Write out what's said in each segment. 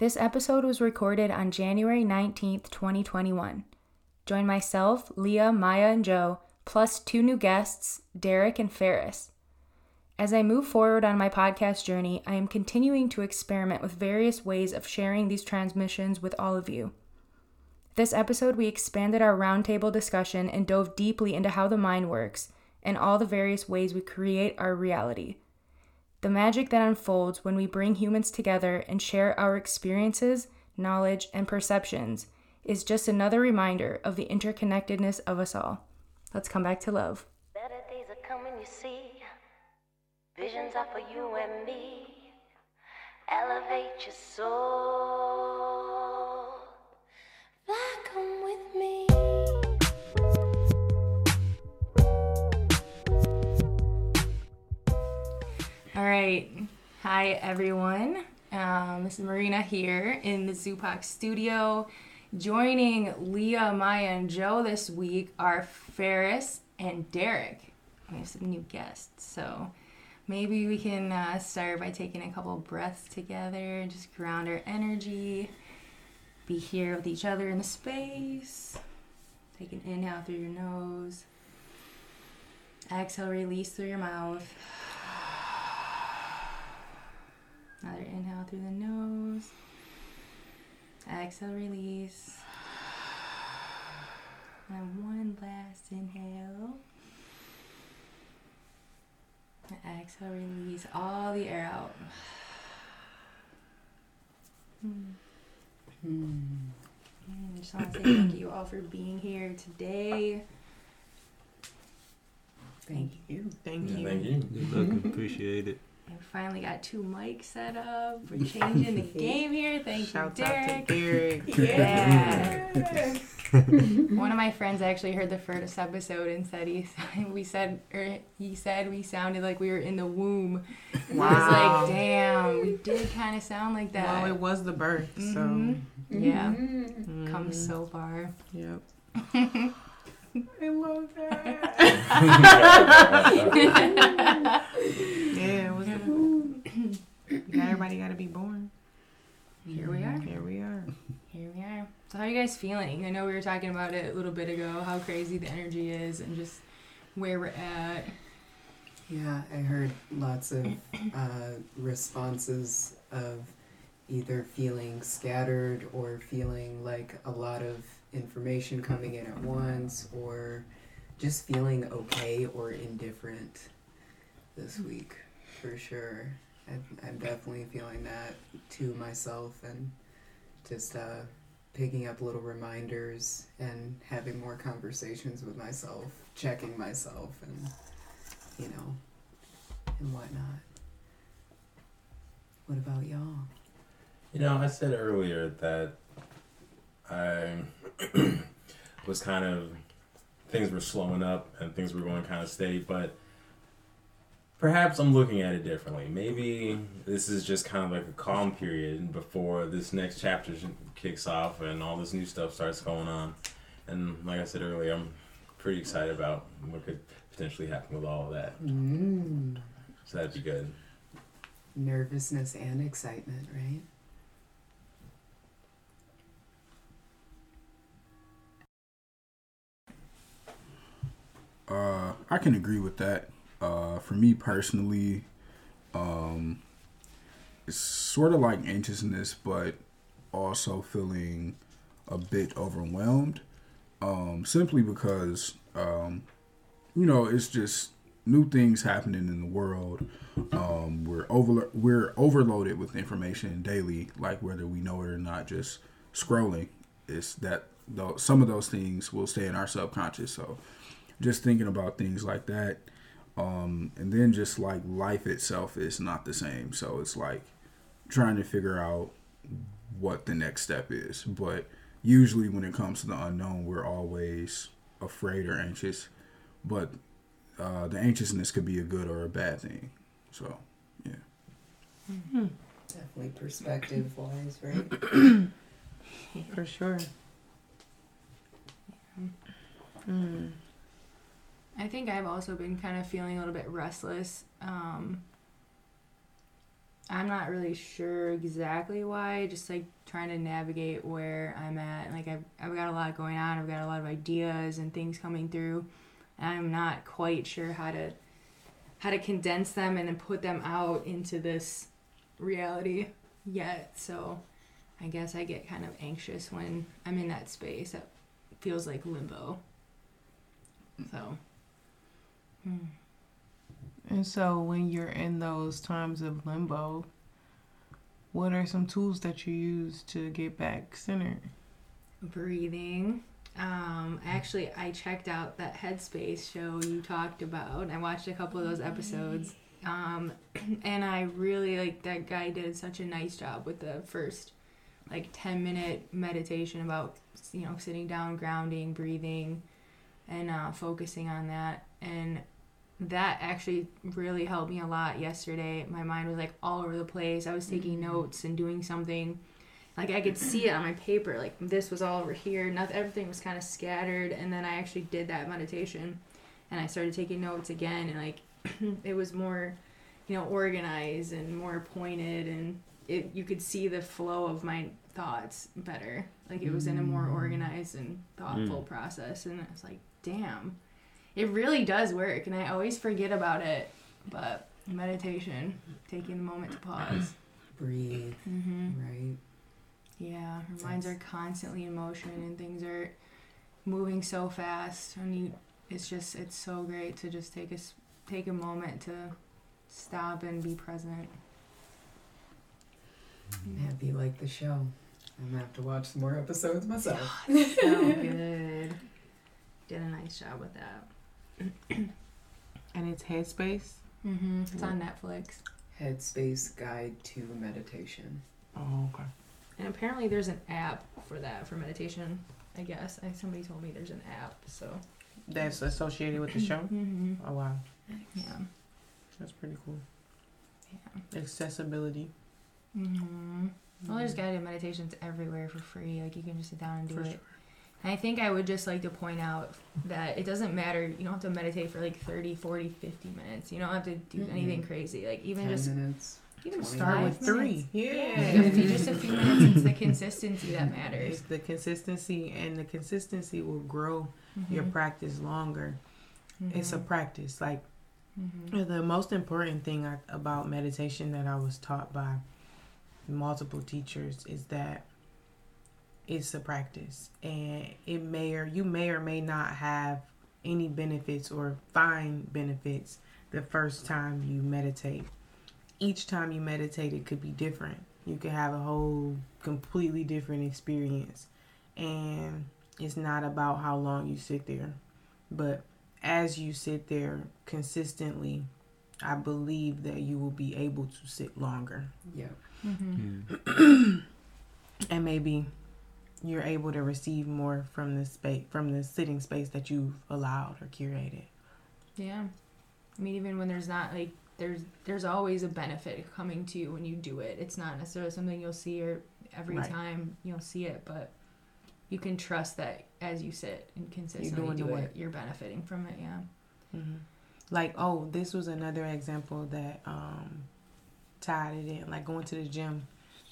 This episode was recorded on January 19th, 2021. Join myself, Leah, Maya, and Joe, plus two new guests, Derek and Ferris. As I move forward on my podcast journey, I am continuing to experiment with various ways of sharing these transmissions with all of you. This episode, we expanded our roundtable discussion and dove deeply into how the mind works and all the various ways we create our reality. The magic that unfolds when we bring humans together and share our experiences, knowledge, and perceptions is just another reminder of the interconnectedness of us all. Let's come back to love. Better days are coming, you see. Visions are for you and me. Elevate your soul. Fly, come with me. All right. Hi, everyone. Um, this is Marina here in the Zupac studio. Joining Leah, Maya, and Joe this week are Ferris and Derek. We have some new guests. So maybe we can uh, start by taking a couple breaths together, just ground our energy, be here with each other in the space. Take an inhale through your nose, exhale, release through your mouth. Another inhale through the nose. Exhale, release. And one last inhale. And exhale, release all the air out. Hmm. Mm, just want to say thank you all for being here today. Thank you. Thank Yeah, you. Thank you. Good luck. Appreciate it. I finally got two mics set up. We're changing the game here. Thank Shouts you, out Derek. to Derek. Yeah. One of my friends actually heard the first episode and said he we said or he said we sounded like we were in the womb. And I was like, damn, we did kind of sound like that. Well, it was the birth, so Mhm. Yeah, Mhm. come so far. Yep. I love that. yeah, it was. Got everybody got to be born. Here we are. Here we are. Here we are. So how are you guys feeling? I know we were talking about it a little bit ago, how crazy the energy is and just where we're at. Yeah, I heard lots of uh, responses of either feeling scattered or feeling like a lot of information coming in at once or just feeling okay or indifferent this week for sure. I'm, definitely feeling that to myself and just uh, picking up little reminders and having more conversations with myself, checking myself and you know, and whatnot. What about y'all? You know, I said earlier that I was kind of things were slowing up and things were going kind of steady, but perhaps I'm looking at it differently. Maybe this is just kind of like a calm period before this next chapter kicks off and all this new stuff starts going on. And like I said earlier, I'm pretty excited about what could potentially happen with all of that. Mm. So that'd be good. Nervousness and excitement, right? Uh, I can agree with that. Uh, for me personally, um, it's sort of like anxiousness, but also feeling a bit overwhelmed. Um, simply because, um, you know, it's just new things happening in the world. Um, we're over we're overloaded with information daily, like whether we know it or not. Just scrolling, it's that though some of those things will stay in our subconscious. So, just thinking about things like that, um, and then just like life itself is not the same. So it's like trying to figure out what the next step is. But usually, when it comes to the unknown, we're always afraid or anxious. But uh, the anxiousness could be a good or a bad thing. So, yeah. Definitely perspective wise, right? For sure. Mm. I think I've also been kind of feeling a little bit restless. Um, I'm not really sure exactly why. Just like trying to navigate where I'm at. Like I've I've got a lot going on. I've got a lot of ideas and things coming through, and I'm not quite sure how to how to condense them and then put them out into this reality yet. So I guess I get kind of anxious when I'm in that space that feels like limbo. So. Hmm. And so when you're in those times of limbo, what are some tools that you use to get back centered? breathing. Um, actually, I checked out that Headspace show you talked about. I watched a couple of those episodes, um, and I really like that guy did such a nice job with the first like ten minute meditation about you know sitting down, grounding, breathing, and uh, focusing on that. And that actually really helped me a lot yesterday. My mind was like all over the place. I was taking mm-hmm. notes and doing something like I could see it on my paper. Like this was all over here. Nothing. Everything was kind of scattered. And then I actually did that meditation, and I started taking notes again. And like it was more, you know, organized and more pointed, and it you could see the flow of my thoughts better. Like it was in a more mm. organized and thoughtful mm. process. And I was like, damn, it really does work. And I always forget about it, but meditation, taking the moment to pause. Breathe, Mm-hmm. right? Yeah, our minds are constantly in motion and things are moving so fast. And you, it's just it's so great to just take a take a moment to stop and be present. You like the show? I'm gonna have to watch some more episodes myself. so good. Did a nice job with that. And it's Headspace. Mm-hmm. It's on Netflix, Headspace Guide to Meditation. Oh, okay. and apparently there's an app for that for meditation. I guess I, somebody told me there's an app. So. That's associated with the show. Mm-hmm. Oh wow, Yeah. that's pretty cool. Yeah. Accessibility. Mm-hmm. Well, there's guided meditations everywhere for free. Like you can just sit down and do For it. And I think I would just like to point out that it doesn't matter. You don't have to meditate for like 30, 40, 50 minutes. You don't have to do Mhm. anything crazy. Like even Ten just minutes. even Start with minutes. three. Yeah, Yeah. if you- just a few minutes. It's the consistency that It's matters. the consistency, and the consistency will grow your Mhm. practice longer. It's a Mhm. practice. Like Mhm. the most important thing I, about meditation that I was taught by multiple teachers is that it's a practice, and it may or you may or may not have any benefits or find benefits the first time you meditate. Each time you meditate, it could be different. You could have a whole completely different experience, and it's not about how long you sit there, but as you sit there consistently, I believe that you will be able to sit longer. Yeah. Mhm. And maybe you're able to receive more from the space from the sitting space that you've allowed or curated. Yeah. I mean, even when there's not like there's there's always a benefit coming to you when you do it. It's not necessarily something you'll see or every Right. time you'll see it, but you can trust that as you sit and consistently do it, you're benefiting from it. Yeah. hmm Like, oh, this was another example that um, tied it in. Like going to the gym,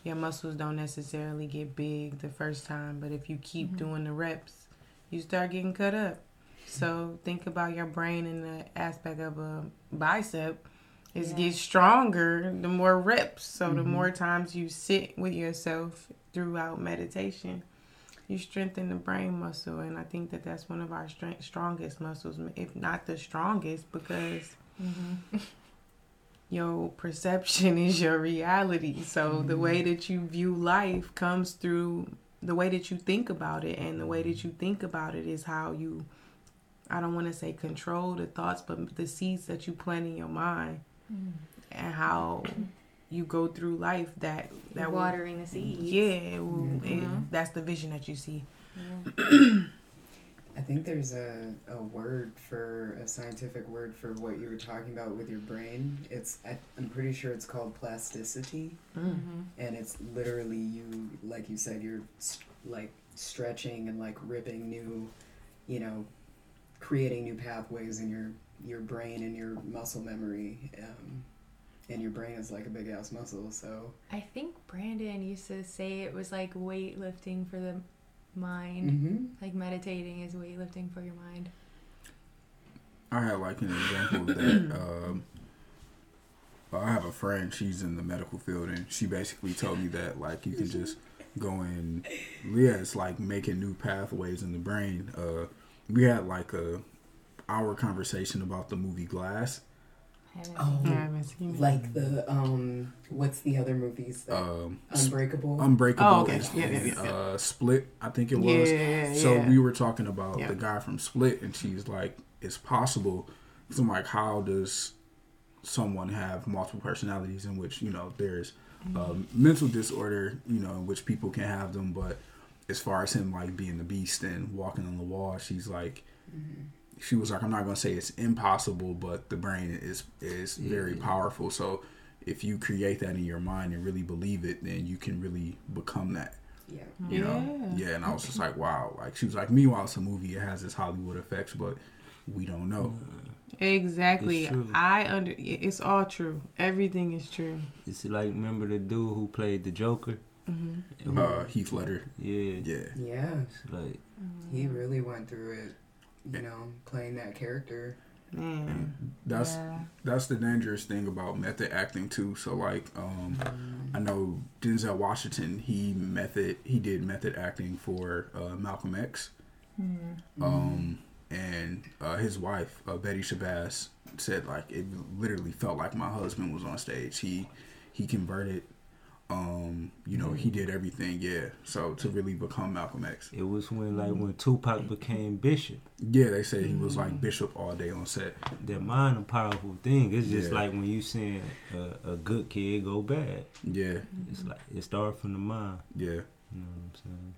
your muscles don't necessarily get big the first time, but if you keep Mhm. doing the reps, you start getting cut up. So think about your brain in the aspect of a bicep. It Yeah. gets stronger the more reps. So the Mhm. more times you sit with yourself throughout meditation, you strengthen the brain muscle, and I think that that's one of our strength, strongest muscles, if not the strongest, because Mm-hmm. your perception is your reality. So the way that you view life comes through the way that you think about it, and the way that you think about it is how you. I don't want to say control the thoughts, but the seeds that you plant in your mind, and how you go through life. That that will- watering the seeds. yeah, will, Mhm. it, that's the vision that you see. Yeah. I think there's a, a word for a scientific word for what you were talking about with your brain. It's I, I'm pretty sure it's called plasticity, Mhm. and it's literally you, like you said, you're st- like stretching and like ripping new, you know, creating new pathways in your your brain and your muscle memory. Um, and your brain is like a big ass muscle. So I think Brandon used to say it was like weightlifting for the mind. mm-hmm. Like meditating is weightlifting for your mind. I had like an example of that. Um, I have a friend. She's in the medical field, and she basically told me that like you can just go in. Yeah, it's like making new pathways in the brain. Uh, we had like a hour conversation about the movie Glass. Haven't Oh, I haven't seen it. like the um, what's the other movies? That, Um, Unbreakable. Unbreakable Oh, okay. Yeah, yeah, yeah, yeah. uh, Split. I think it was. Yeah, So yeah. we were talking about Yeah. the guy from Split, and she's like, "It's possible." So I'm like, "How does someone have multiple personalities in which you know there's um, mental disorder, you know, in which people can have them, but as far as him like being the beast and walking on the wall, she's like." She was like, "I'm not gonna say it's impossible, but the brain is is very powerful. So if you create that in your mind and really believe it, then you can really become that." yeah. you know yeah and i was just like wow like she was like meanwhile it's a movie it has its hollywood effects but we don't know Exactly. I under. It's all true. Everything is true. It's like remember the dude who played the Joker? Who- uh heath ledger yeah. yeah Yeah, It's like he really went through it. You know, playing that character. Man. that's Yeah. that's the dangerous thing about method acting too so like um i know denzel washington he method he did method acting for uh malcolm x um and uh his wife uh, betty shabazz said like it literally felt like my husband was on stage he he converted um you know he did everything yeah so to really become malcolm x it was when like when Tupac became Bishop. yeah they say he was like bishop all day on set That mind a powerful thing. It's just Yeah. like when you seeing a, a good kid go bad. yeah It's like it starts from the mind. yeah You know what I'm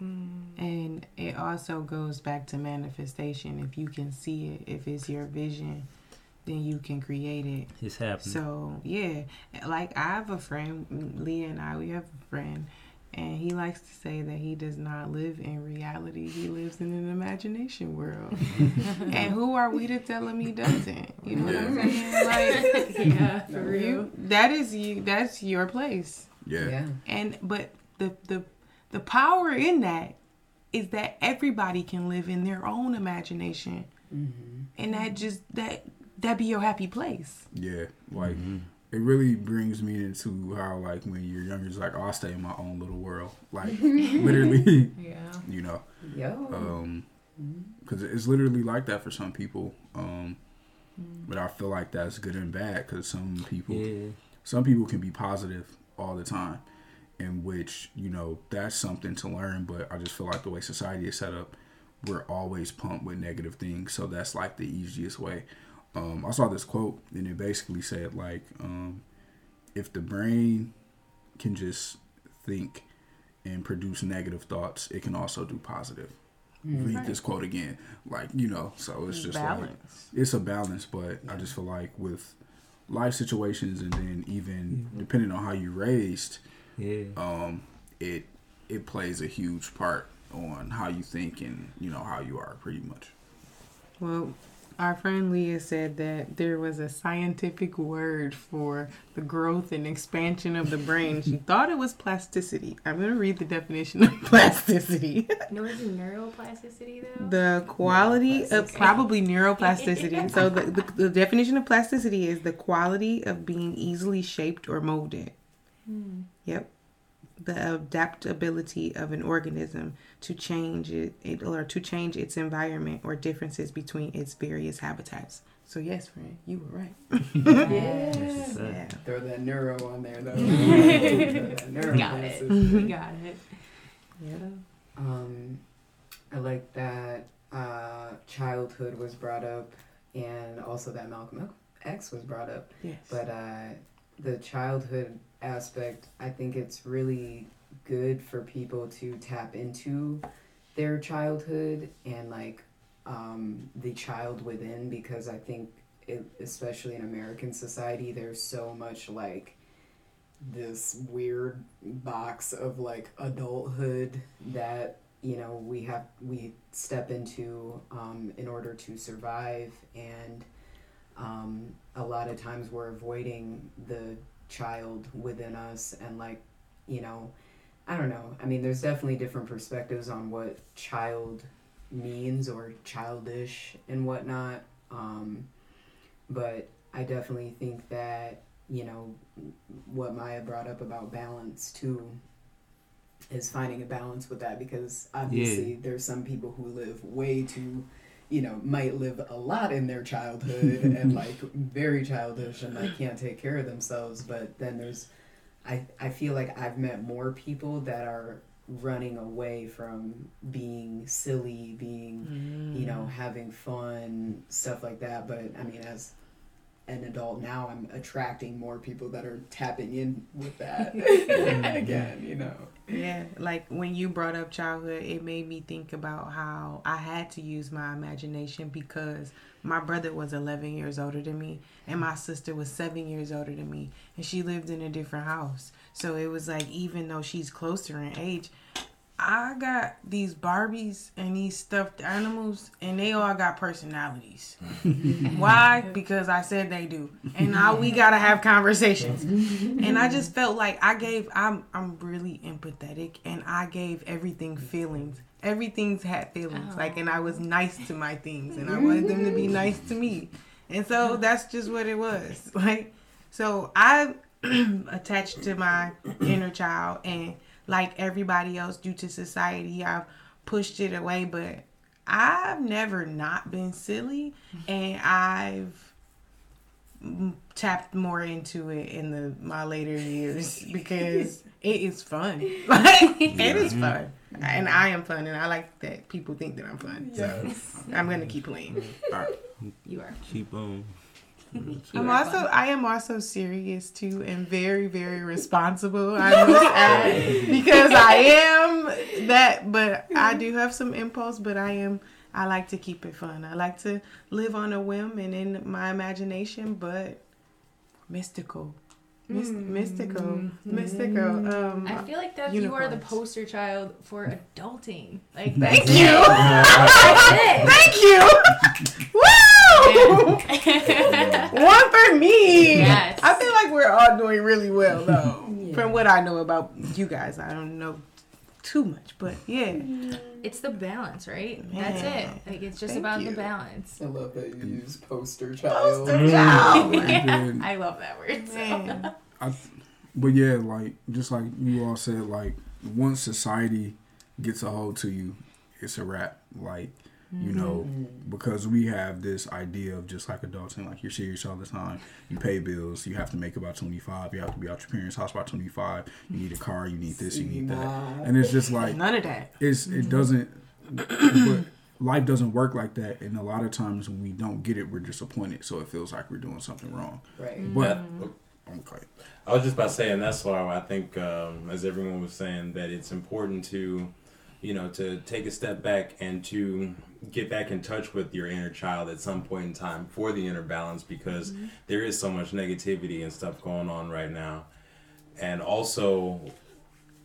saying? And it also goes back to manifestation. If you can see it, if it's your vision, then you can create it. It's happening. So yeah, like I have a friend, Leah and I, we have a friend, and he likes to say that he does not live in reality. He lives in an imagination world. and who are we to tell him he doesn't? You know what I'm saying? Like yeah, for real. you, that is you. That's your place. yeah Yeah. And but the the the power in that is that everybody can live in their own imagination, Mm-hmm. and that just that that be your happy place. Yeah, like it really brings me into how like when you're younger, it's like oh, I'll stay in my own little world, like literally, Yeah. you know, Yo. um, because it's literally like that for some people. Um, but I feel like that's good and bad because some people, yeah. some people can be positive all the time, in which you know that's something to learn. But I just feel like the way society is set up, we're always pumped with negative things, so that's like the easiest way. Um, I saw this quote and it basically said like, um, if the brain can just think and produce negative thoughts, it can also do positive. Read this quote again, like you know. So it's just like it's a balance, but I just feel like with life situations and then even depending on how you raised, Yeah. um, it it plays a huge part on how you think and you know how you are pretty much. Well, our friend Leah said that there was a scientific word for the growth and expansion of the brain. She thought it was plasticity. I'm going to read the definition of plasticity. No, it's neuroplasticity though. the quality of probably neuroplasticity. so the, the, the definition of plasticity is the quality of being easily shaped or molded. Hmm. Yep. The adaptability of an organism to change it, it or to change its environment or differences between its various habitats. So yes, friend, you were right. That's a Yeah. Throw that neuro on there though. That neuro Got it. We got it. Yeah. Um, I like that uh, childhood was brought up, and also that Malcolm X was brought up. Yes. But uh, the childhood aspect, I think it's really good for people to tap into their childhood and like um, the child within because I think, it, especially in American society, there's so much like this weird box of like adulthood that you know we have we step into um, in order to survive. And um, a lot of times we're avoiding the child within us and like you know i don't know. I mean there's definitely different perspectives on what child means or childish and whatnot um, but i definitely think that you know what maya brought up about balance too is finding a balance with that because obviously there's some people who live way too you know might live a lot in their childhood and like very childish and like can't take care of themselves but then there's i i feel like i've met more people that are running away from being silly being you know mm. having fun stuff like that but i mean as an adult now i'm attracting more people that are tapping in with that again you know Yeah, like when you brought up childhood, it made me think about how I had to use my imagination because my brother was 11 years older than me and my sister was 7 years older than me and she lived in a different house. So it was like even though she's closer in age, I got these Barbies and these stuffed animals, and they all got personalities. Why? Because I said they do, and now we gotta have conversations. And I just felt like I gave. I'm I'm really empathetic, and I gave everything feelings. Everything's had feelings, like, and I was nice to my things, and I wanted them to be nice to me, and so that's just what it was. Like, so I attached to my inner child and like everybody else due to society i've pushed it away but i've never not been silly and i've tapped more into it in the my later years because it is fun. Like it is fun. Mm-hmm. And i am fun and i like that people think that i'm fun. So i'm gonna keep playing. You are. Keep on. I'm also I am also serious too and very very responsible. I must add because I am that, but I do have some impulse. But I am I like to keep it fun. I like to live on a whim and in my imagination, but mystical, Mys- mystical, mystical. Um, I feel like that you are the poster child for adulting. Like thank you, thank you. Woo! it. One for me. Yes. I feel like we're all doing really well though. From what I know about you guys, I don't know too much, but yeah. it's the balance, right? That's it. Like it's just Thank about you. the balance. i love that you use poster child Poster mm. child. And then I love that word. So. Man. I, but yeah, like just like you all said, like once society gets a hold to you, it's a wrap. Like you know, mm-hmm. because we have this idea of just like adulting, like you're serious all the time. You pay bills. You have to make about twenty five. You have to be out your parents' house by twenty five. You need a car. You need this. You need that. And it's just like None of that. it's it mm-hmm. doesn't. but life doesn't work like that, and a lot of times when we don't get it, we're disappointed. So it feels like we're doing something wrong. right mm-hmm. But Yeah. okay. I was just about saying that's why I think, um, as everyone was saying, that it's important to, you know, to take a step back and to get back in touch with your inner child at some point in time for the inner balance because mm-hmm. there is so much negativity and stuff going on right now. And also,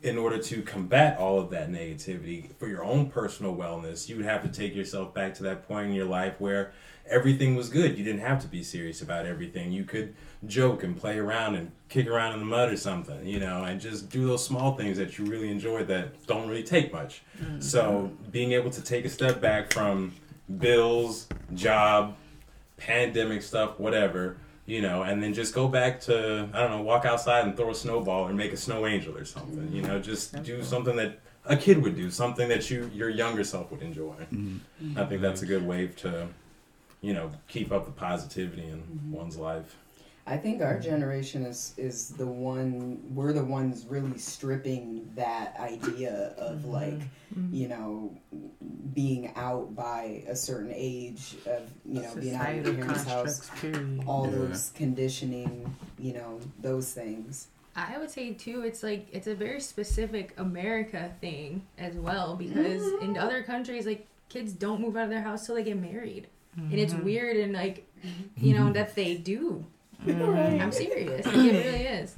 in order to combat all of that negativity for your own personal wellness, you would have to take yourself back to that point in your life where everything was good. You didn't have to be serious about everything. You could joke and play around and kick around in the mud or something, you know, and just do those small things that you really enjoy that don't really take much. Mm. So, being able to take a step back from bills, job, pandemic stuff, whatever, you know, and then just go back to I don't know, walk outside and throw a snowball or make a snow angel or something. You know, just do something that a kid would do, something that you your younger self would enjoy. Mm-hmm. I think that's a good way to, you know, keep up the positivity in mm-hmm. one's life. I think our generation is is the one we're the ones really stripping that idea of mm-hmm. like mm-hmm. you know being out by a certain age of you know being out of your parents' house period. all Yeah. those conditioning you know those things I would say too, it's like it's a very specific America thing as well because in other countries, like kids don't move out of their house till they get married, and it's mm-hmm. weird and like you know that they do. I'm serious. Like, it really is.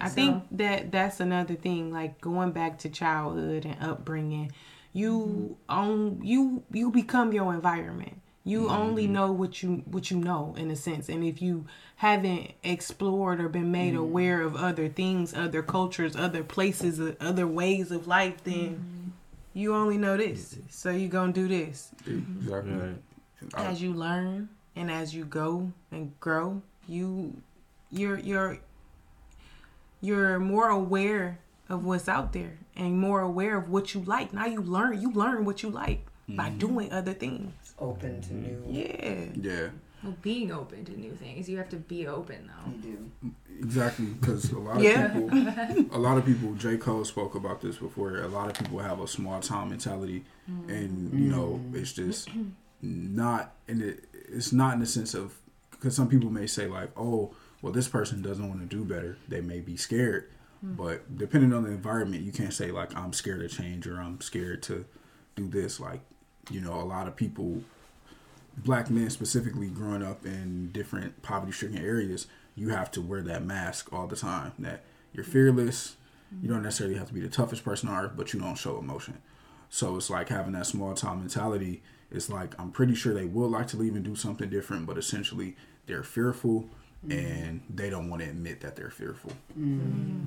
I So- think that that's another thing. Like going back to childhood and upbringing, you mm-hmm. own you you become your environment. You mm-hmm. only know what you what you know in a sense, and if you haven't explored or been made aware of other things, other cultures, other places, uh, other ways of life, then you only know this. So you are gonna do this Exactly. Right. I- as you learn and as you go and grow. You you're you're you're more aware of what's out there and more aware of what you like. Now you learn you learn what you like by mm-hmm. doing other things. Open to mm-hmm. new. Yeah. yeah. Well, being open to new things, you have to be open though. You do. Exactly, because a lot of Yeah. people, a lot of people. J. Cole spoke about this before. A lot of people have a small town mentality, mm-hmm. and you know, it's just not, and it, it's not in the sense of because some people may say like, oh, well, this person doesn't want to do better. They may be scared, hmm. but depending on the environment, you can't say like I'm scared to change or I'm scared to do this. Like, you know, a lot of people black men specifically growing up in different poverty stricken areas, you have to wear that mask all the time. That you're fearless. Hmm. You don't necessarily have to be the toughest person on earth, but you don't show emotion. So it's like having that small town mentality. It's like I'm pretty sure they would like to leave and do something different, but essentially they're fearful and they don't want to admit that they're fearful.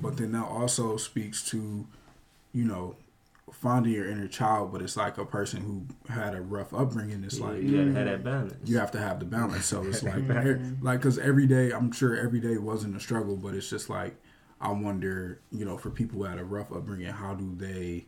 But then that also speaks to, you know, finding your inner child, but it's like a person who had a rough upbringing. It's like you gotta have that balance. you have to have the balance. So it's like, er- like, cause every day, I'm sure every day wasn't a struggle, but it's just like, I wonder, you know, for people who had a rough upbringing, how do they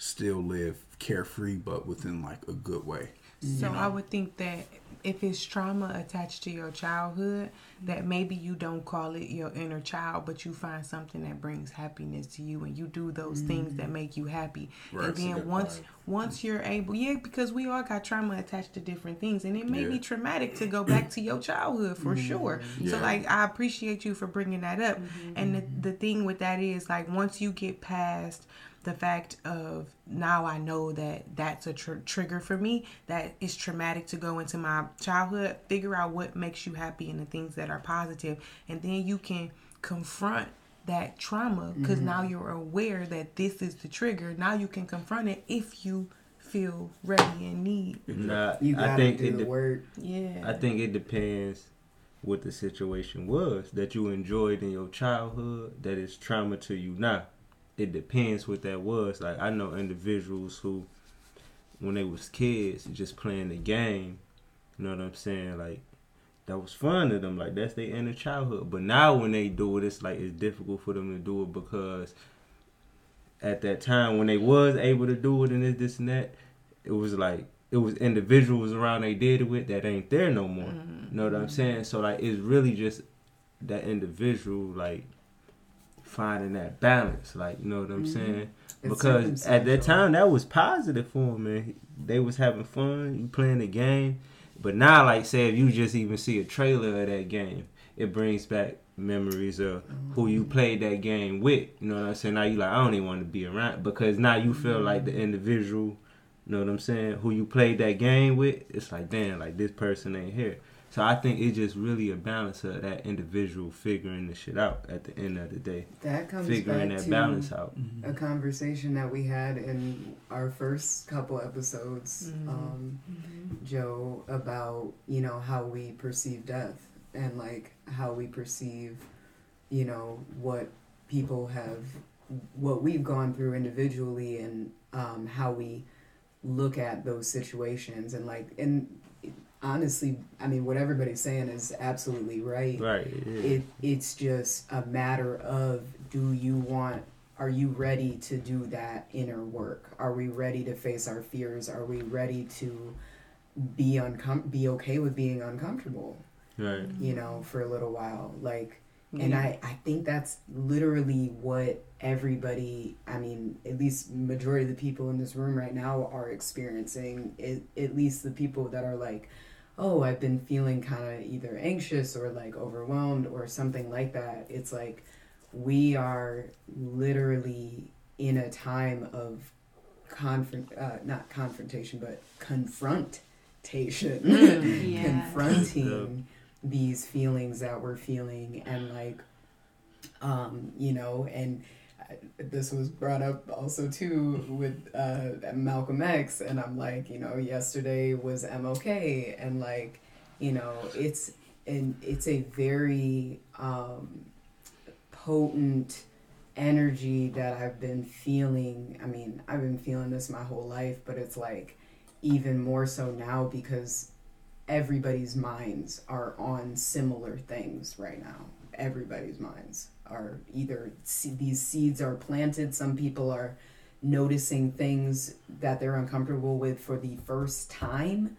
still live carefree, but within like a good way? So I would think that if it's trauma attached to your childhood, that maybe you don't call it your inner child, but you find something that brings happiness to you, and you do those things that mm. make you happy. Right. And then once point. once you're able, yeah, because we all got trauma attached to different things, and it may Yeah. be traumatic to go back to your childhood for mm-hmm. sure. So like I appreciate you for bringing that up. Mm-hmm. And the, the thing with that is like once you get past the fact of now I know that that's a tr- trigger for me, that is traumatic to go into my childhood, figure out what makes you happy and the things that are positive, and then you can confront that trauma because mm-hmm. now you're aware that this is the trigger. Now you can confront it if you feel ready and need. Nah, You gotta I think do it the de- work. Yeah. I think it depends what the situation was that you enjoyed in your childhood that is trauma to you now. It depends what that was. Like I know individuals who when they was kids just playing the game, you know what I'm saying? Like that was fun to them. Like that's their inner childhood. But now when they do it, it's like it's difficult for them to do it because at that time when they was able to do it and this, this and that, it was like it was individuals around they did it with that ain't there no more. You know what I'm mm-hmm. saying? So like it's really just that individual like finding that balance. Like you know what I'm mm-hmm. saying? It's Because at that time that was positive for them, man. They was having fun, you playing the game. But now, like say, if you just even see a trailer of that game, it brings back memories of who you mm-hmm. played that game with. You know what I'm saying? Now you like, I don't even want to be around because now you feel mm-hmm. like the individual. You know what I'm saying? Who you played that game with? It's like, damn, like this person ain't here. So I think it's just really a balance of that individual figuring the shit out at the end of the day, That comes figuring back that to balance out. a conversation that we had in our first couple episodes, um, Joe, about you know how we perceive death and like how we perceive, you know, what people have, what we've gone through individually, and um, how we look at those situations and like and honestly, I mean, what everybody's saying is absolutely right Right. yeah. it it's just a matter of do you want are you ready to do that inner work are we ready to face our fears are we ready to be uncom- be okay with being uncomfortable Right. you know for a little while like and I, I think that's literally what everybody i mean at least majority of the people in this room right now are experiencing it, at least the people that are like oh i've been feeling kind of either anxious or like overwhelmed or something like that it's like we are literally in a time of confront uh, not confrontation but confrontation yeah. confronting these feelings that we're feeling and like um you know and this was brought up also too with uh, Malcolm X, and I'm like, you know, yesterday was MLK, and like, you know, it's and it's a very um, potent energy that I've been feeling. I mean, I've been feeling this my whole life, but it's like even more so now because everybody's minds are on similar things right now. Everybody's minds are either these seeds are planted, some people are noticing things that they're uncomfortable with for the first time,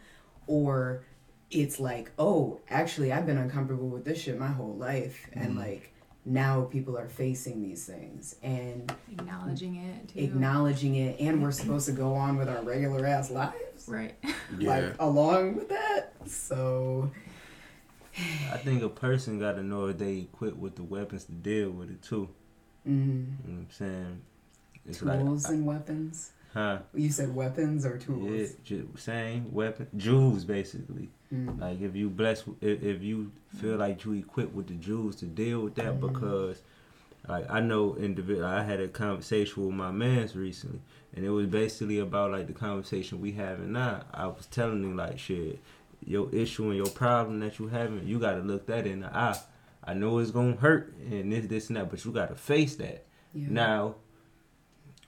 or it's like, oh, actually, I've been uncomfortable with this shit my whole life, mm. and like now people are facing these things and acknowledging it, too. acknowledging it, and we're supposed to go on with our regular ass lives, right? Yeah. Like along with that, so. I think a person got to know if they equipped with the weapons to deal with it too. Mm-hmm. You know what I'm saying? It's Tools like, and I, weapons. Huh? You said weapons or tools? Yeah, same weapon, jewels basically. Mm. Like if you bless, if, if you feel like you equipped with the jewels to deal with that, mm. because like I know individual, I had a conversation with my man's recently, and it was basically about like the conversation we having now. I was telling him like shit, your issue and your problem that you having, you got to look that in the eye. I know it's gonna hurt and this, this, and that, but you got to face that. Yeah. Now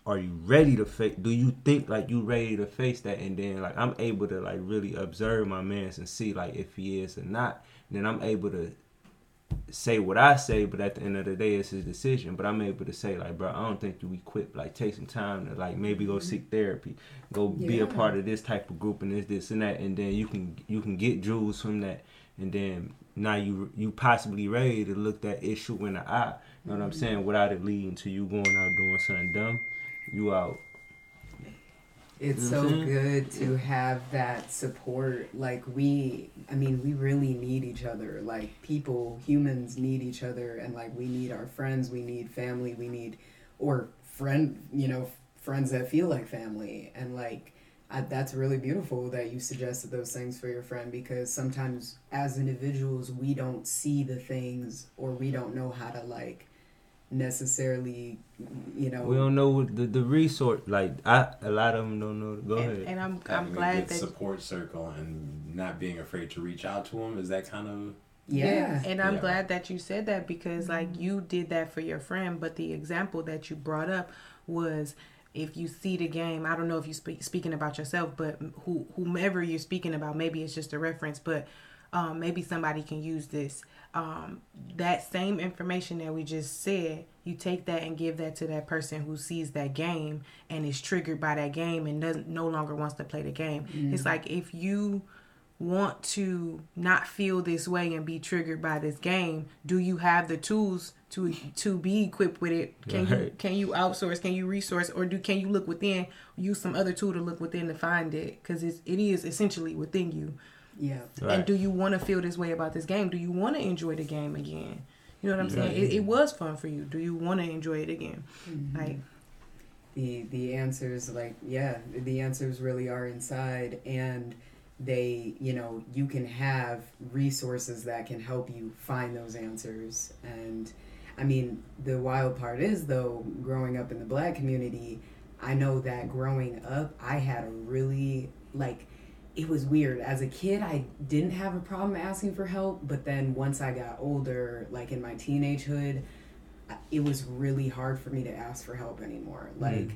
are you ready to face do you think like you ready to face that and then like i'm able to like really observe my mans and see like if he is or not and then i'm able to say what i say but at the end of the day it's his decision but i'm able to say like bro i don't think you equipped like take some time to like maybe go seek therapy go yeah. be a part of this type of group and this this and that and then you can you can get jewels from that and then now you you possibly ready to look that issue in the eye you know what i'm mm-hmm. saying without it leading to you going out doing something dumb you out. It's so mm-hmm. good to have that support. Like we, I mean, we really need each other. Like people, humans need each other, and like we need our friends, we need family, we need, or friend, you know, friends that feel like family, and like I, that's really beautiful that you suggested those things for your friend because sometimes as individuals we don't see the things or we don't know how to like necessarily, you know. We don't know the the resource. Like I, a lot of them don't know. Go and, ahead. And I'm I'm glad that support circle and not being afraid to reach out to them is that kind of. Yeah. yeah. And I'm yeah. glad that you said that because like you did that for your friend, but the example that you brought up was if you see the game, I don't know if you speak speaking about yourself, but who whomever you're speaking about, maybe it's just a reference, but um, maybe somebody can use this um, that same information that we just said, you take that and give that to that person who sees that game and is triggered by that game and doesn't no longer wants to play the game. Mm-hmm. It's like if you want to not feel this way and be triggered by this game, do you have the tools to to be equipped with it? Can right. you can you outsource? Can you resource or do can you look within? Use some other tool to look within to find it because it is essentially within you. Yeah. Right. And do you want to feel this way about this game? Do you want to enjoy the game again? You know what I'm saying? It, it, was fun for you. Do you want to enjoy it again? Mm-hmm. Like the the answers, like yeah, the answers really are inside, and they, you know, you can have resources that can help you find those answers. And I mean, the wild part is though, growing up in the black community, I know that growing up, I had a really like it was weird. As a kid, I didn't have a problem asking for help, but then once I got older, like in my teenagehood, it was really hard for me to ask for help anymore. Mm. Like, mm.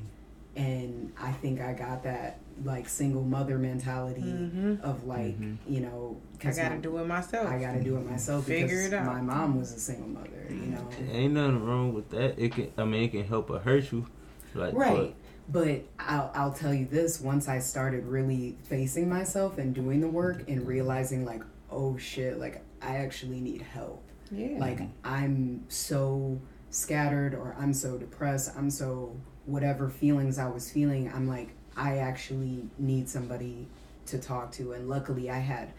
and I think I got that like single mother mentality mm-hmm. of like, mm-hmm. you know, I gotta my, do it myself. I gotta do it myself Figure because it out. my mom was a single mother. You know, ain't nothing wrong with that. It can, I mean, it can help or hurt you. Like, right. But, but I'll, I'll tell you this once I started really facing myself and doing the work and realizing, like, oh shit, like, I actually need help. Yeah. Like, I'm so scattered or I'm so depressed, I'm so whatever feelings I was feeling, I'm like, I actually need somebody to talk to. And luckily, I had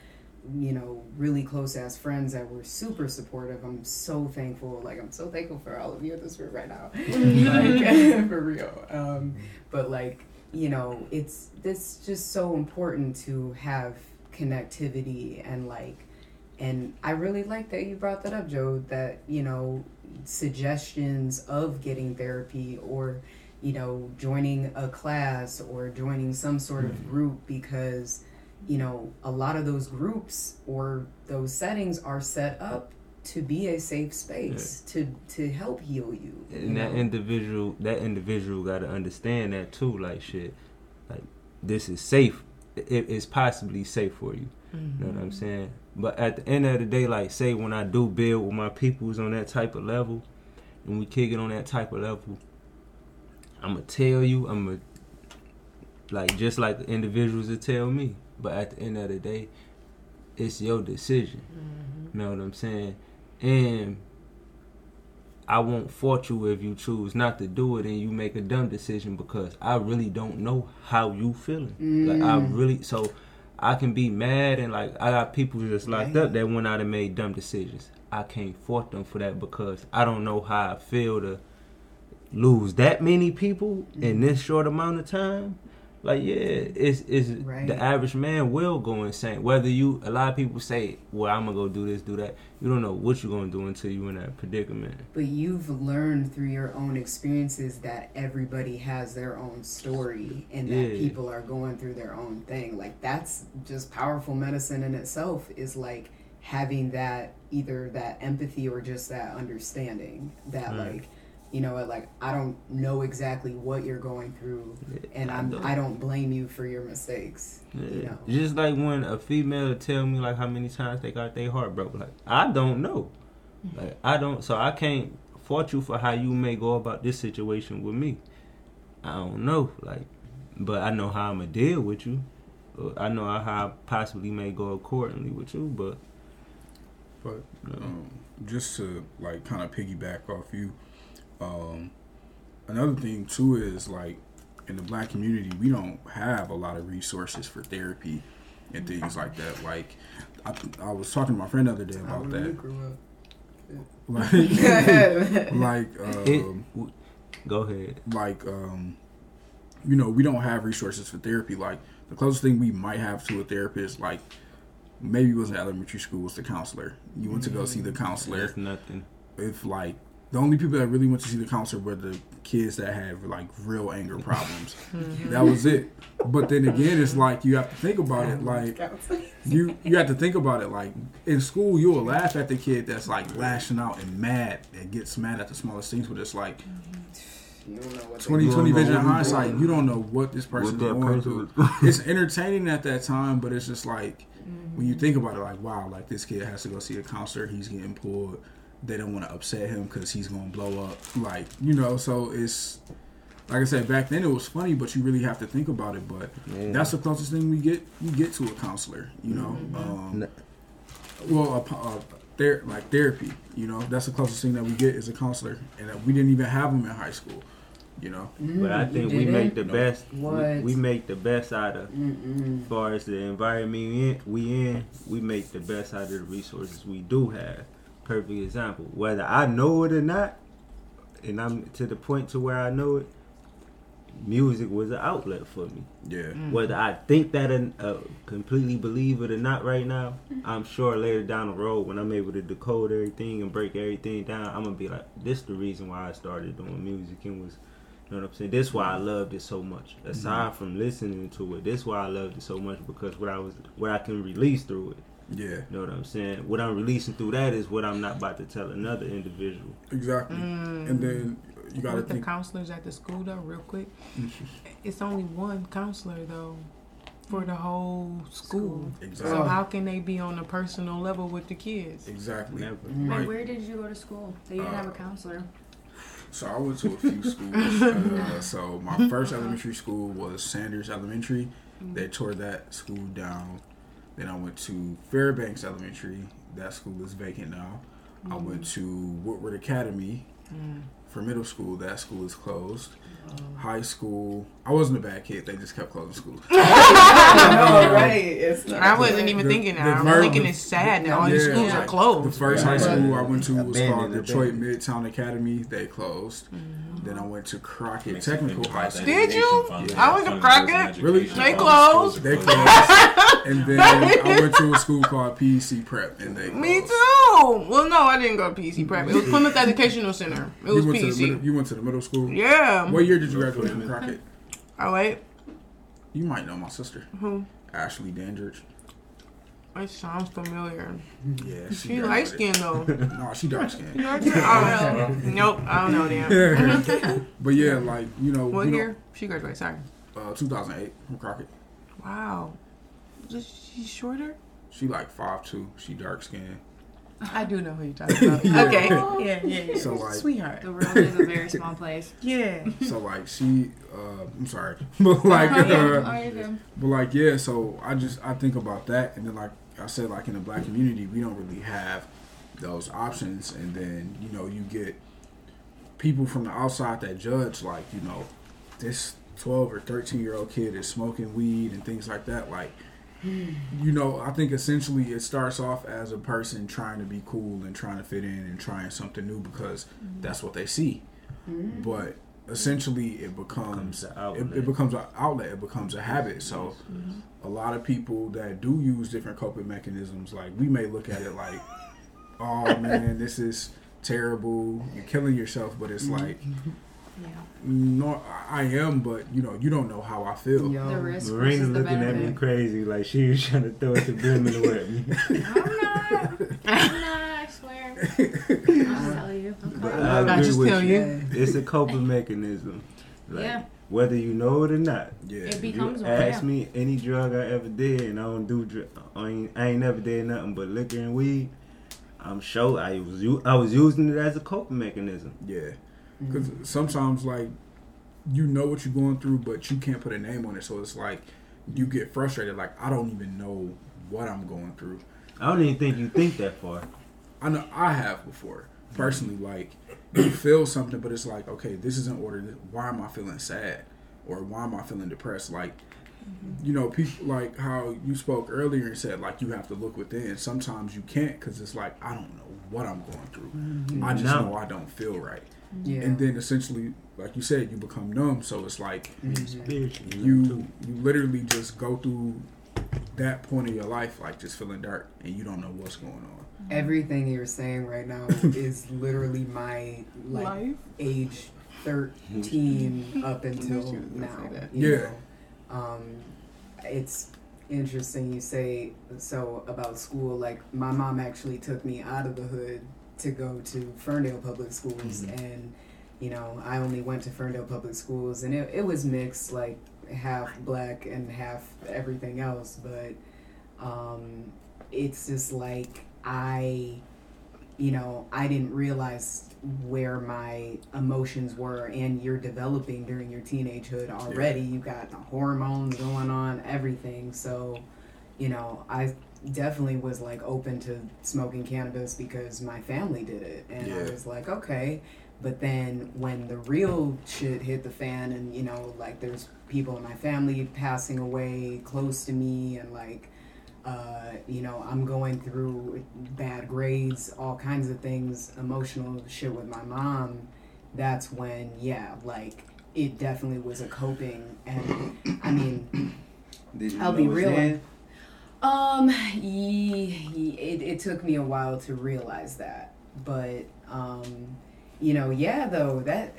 you know, really close ass friends that were super supportive. I'm so thankful. Like I'm so thankful for all of you in this room right now. like for real. Um, but like, you know, it's this just so important to have connectivity and like and I really like that you brought that up, Joe, that, you know, suggestions of getting therapy or you know joining a class or joining some sort of group because you know a lot of those groups or those settings are set up to be a safe space to to help heal you, you and that know? individual that individual got to understand that too like shit like this is safe. It's possibly safe for you. You know what i'm mm-hmm. saying? But at the end of the day like say when i do build with my peoples on that type of level and we kick it on that type of level i'm gonna tell you i'm gonna like just like the individuals that tell me but at the end of the day it's your decision you know what i'm saying and I won't fault you if you choose not to do it and you make a dumb decision because I really don't know how you feeling. Like I Mm. really so I can be mad and like I got people just locked Right. up that went out and made dumb decisions. I can't fault them for that because I don't know how I feel to lose that many people in this short amount of time. Like yeah, it's it's Right. the average man will go insane. Whether you a lot of people say, Well, I'm gonna go do this, do that. You don't know what you're gonna do until you're in that predicament. But you've learned through your own experiences that everybody has their own story and that Yeah. people are going through their own thing. Like that's just powerful medicine in itself is like having that either that empathy or just that understanding that Right. like you know what like I don't know exactly what you're going through and I I'm know. I don't blame you for your mistakes. You know. Just like when a female tell me like how many times they got their heart broke. Like I don't know. Like I don't so I can't fault you for how you may go about this situation with me. I don't know. Like but I know how I'ma deal with you. Uh, I know how I possibly may go accordingly with you, but But um, just to like kind of piggyback off you, um, another thing too is like in the black community we don't have a lot of resources for therapy and things like that. Like I, I was talking to my friend the other day about that. Like, like um, go ahead. like um you know we don't have resources for therapy like the closest thing we might have to a therapist like maybe it was in elementary school was the counselor you went to go see the counselor That's nothing. if like the only people that really went to see the concert were the kids that have like real anger problems. That was it. But then again it's like you have to think about it like you you have to think about it like in school you will laugh at the kid that's like lashing out and mad and gets mad at the smallest things but it's like You don't know what they 20 You 20 vision what hindsight you don't know what this person's that going person through. was it's entertaining at that time but it's just like when you think about it like wow like this kid has to go see a concert, he's getting pulled they don't want to upset him because he's going to blow up like you know so it's like i said back then it was funny but you really have to think about it but Yeah. that's the closest thing we get we get to a counselor you know um, N- well a, a ther- like therapy you know that's the closest thing that we get is a counselor and that we didn't even have them in high school you know But I think we make the best. we- What? We, make the best out of Mm-mm. as far as the environment we in, we in. We make the best out of the resources we do have. Perfect example. Whether I know it or not, and I'm to the point to where I know it. Music was an outlet for me. yeah Whether I think that and uh, completely believe it or not right now, I'm sure later down the road when I'm able to decode everything and break everything down, I'm gonna be like, this the reason why I started doing music and was, you know what I'm saying? This why I loved it so much. Aside from listening to it, this why I loved it so much because what I was, what I can release through it. Yeah You know what I'm saying? What I'm releasing through that is what I'm not about to tell another individual. exactly and then you got to With the counselors at the school though, real quick, it's only one counselor though for the whole school. exactly So how can they be on a personal level with the kids? exactly Never. Right. Where did you go to school? That you didn't have a Uh, counselor. So I went to a few schools. Uh, so my first elementary school was Sanders Elementary. They tore that school down. Then I went to Fairbanks Elementary. That school is vacant now. I went to Woodward Academy for middle school. That school is closed. High school, I wasn't a bad kid. They just kept closing schools. no, right. It's not. I wasn't even The- thinking the that. I'm verb- thinking it's sad that all these Yeah. schools are closed. The closed. first high school I went to was Abandoned, called Detroit abandoned. Midtown Academy. They closed. Mm-hmm. Then I went to Crockett Makes Technical High School. Did you? education fund. I was in Funding Crockett. Really? They closed. They closed. and then I went to a school called PC Prep, and they closed. Me too. Well, no, I didn't go to PC prep. It was Plymouth Educational Center. It was you went to middle, PC. you went to the middle school. Yeah. What year did you graduate from Crockett? Oh wait, You might know my sister, who? Ashley Dandridge. It sounds familiar. Yeah, She light skinned though. No, she dark skinned. oh, nope, I don't know them. but yeah, like you know, What you know, year? She graduated. Sorry. uh, 2008 from Crockett. Wow. Is she shorter? She like five two. She dark skinned. I do know who you're talking about. Yeah. Okay. Yeah, yeah, yeah. So, like- sweetheart. The world is a very small place. Yeah. So like she, uh, I'm sorry, but like, Oh, yeah. uh, Oh, you're good. but like yeah. So I just I think about that, and then like I said, like in the black community, we don't really have those options, and then you know you get people from the outside that judge, like you know, this 12 or 13 year old kid is smoking weed and things like that, like. You know, I think essentially it starts off as a person trying to be cool and trying to fit in and trying something new because mm-hmm. that's what they see. Mm-hmm. But essentially, it becomes Becomes it, it becomes an outlet. It becomes a habit. So, a lot of people that do use different coping mechanisms, like we may look at it like, "Oh man, this is terrible. You're killing yourself," but it's mm-hmm. like, Yeah. no, I am, but you know, you don't know how I feel. Yo, The risk Marina versus the looking at me crazy like she was trying to throw a subliminal at me. I'm not. I'm not. I swear. I'll tell you. But Okay. I I agree just with tell you. you. It's a coping mechanism. Like, Yeah. Whether you know it or not. Yeah, It You becomes one. ask Yeah. me any drug I ever did, and I don't do. Dr- I ain't, I ain't never did nothing but liquor and weed. I'm sure I was u- I was using it as a coping mechanism. yeah. Because sometimes, like, you know what you're going through, but you can't put a name on it. So it's like you get frustrated. Like I don't even know what I'm going through. I don't even think you think that far. I know I have before personally. Like you feel something, but it's like, okay, this isn't order. Why am I feeling sad, or why am I feeling depressed? Like, mm-hmm. you know, people like how you spoke earlier and said like you have to look within. Sometimes you can't because it's like I don't know what I'm going through. Mm-hmm. I just No. know I don't feel right, yeah. and then essentially, like you said, you become numb. So it's like Spiritually, you you literally just go through that point of your life like just feeling dark and you don't know what's going on. Everything you're saying right now is literally my like Life. age 13 up until she was gonna now. say that. you Yeah. Um, it's interesting you say so about school. Like my mom actually took me out of the hood to go to Ferndale Public Schools, and you know I only went to Ferndale Public Schools, and it, it was mixed, like half black and half everything else. But um, it's just like I, you know, I didn't realize where my emotions were, and you're developing during your teenagehood already. You got the hormones going on, everything. So, you know, I definitely was like open to smoking cannabis because my family did it, and I was like, okay. But then when the real shit hit the fan, and you know, like there's people in my family passing away close to me, and like, uh, you know, I'm going through bad grades, all kinds of things, emotional shit with my mom. That's when, yeah, like it definitely was a coping, and I mean, I'll be real. Um, ye, ye, it, it took me a while to realize that, but um, you know, yeah, though that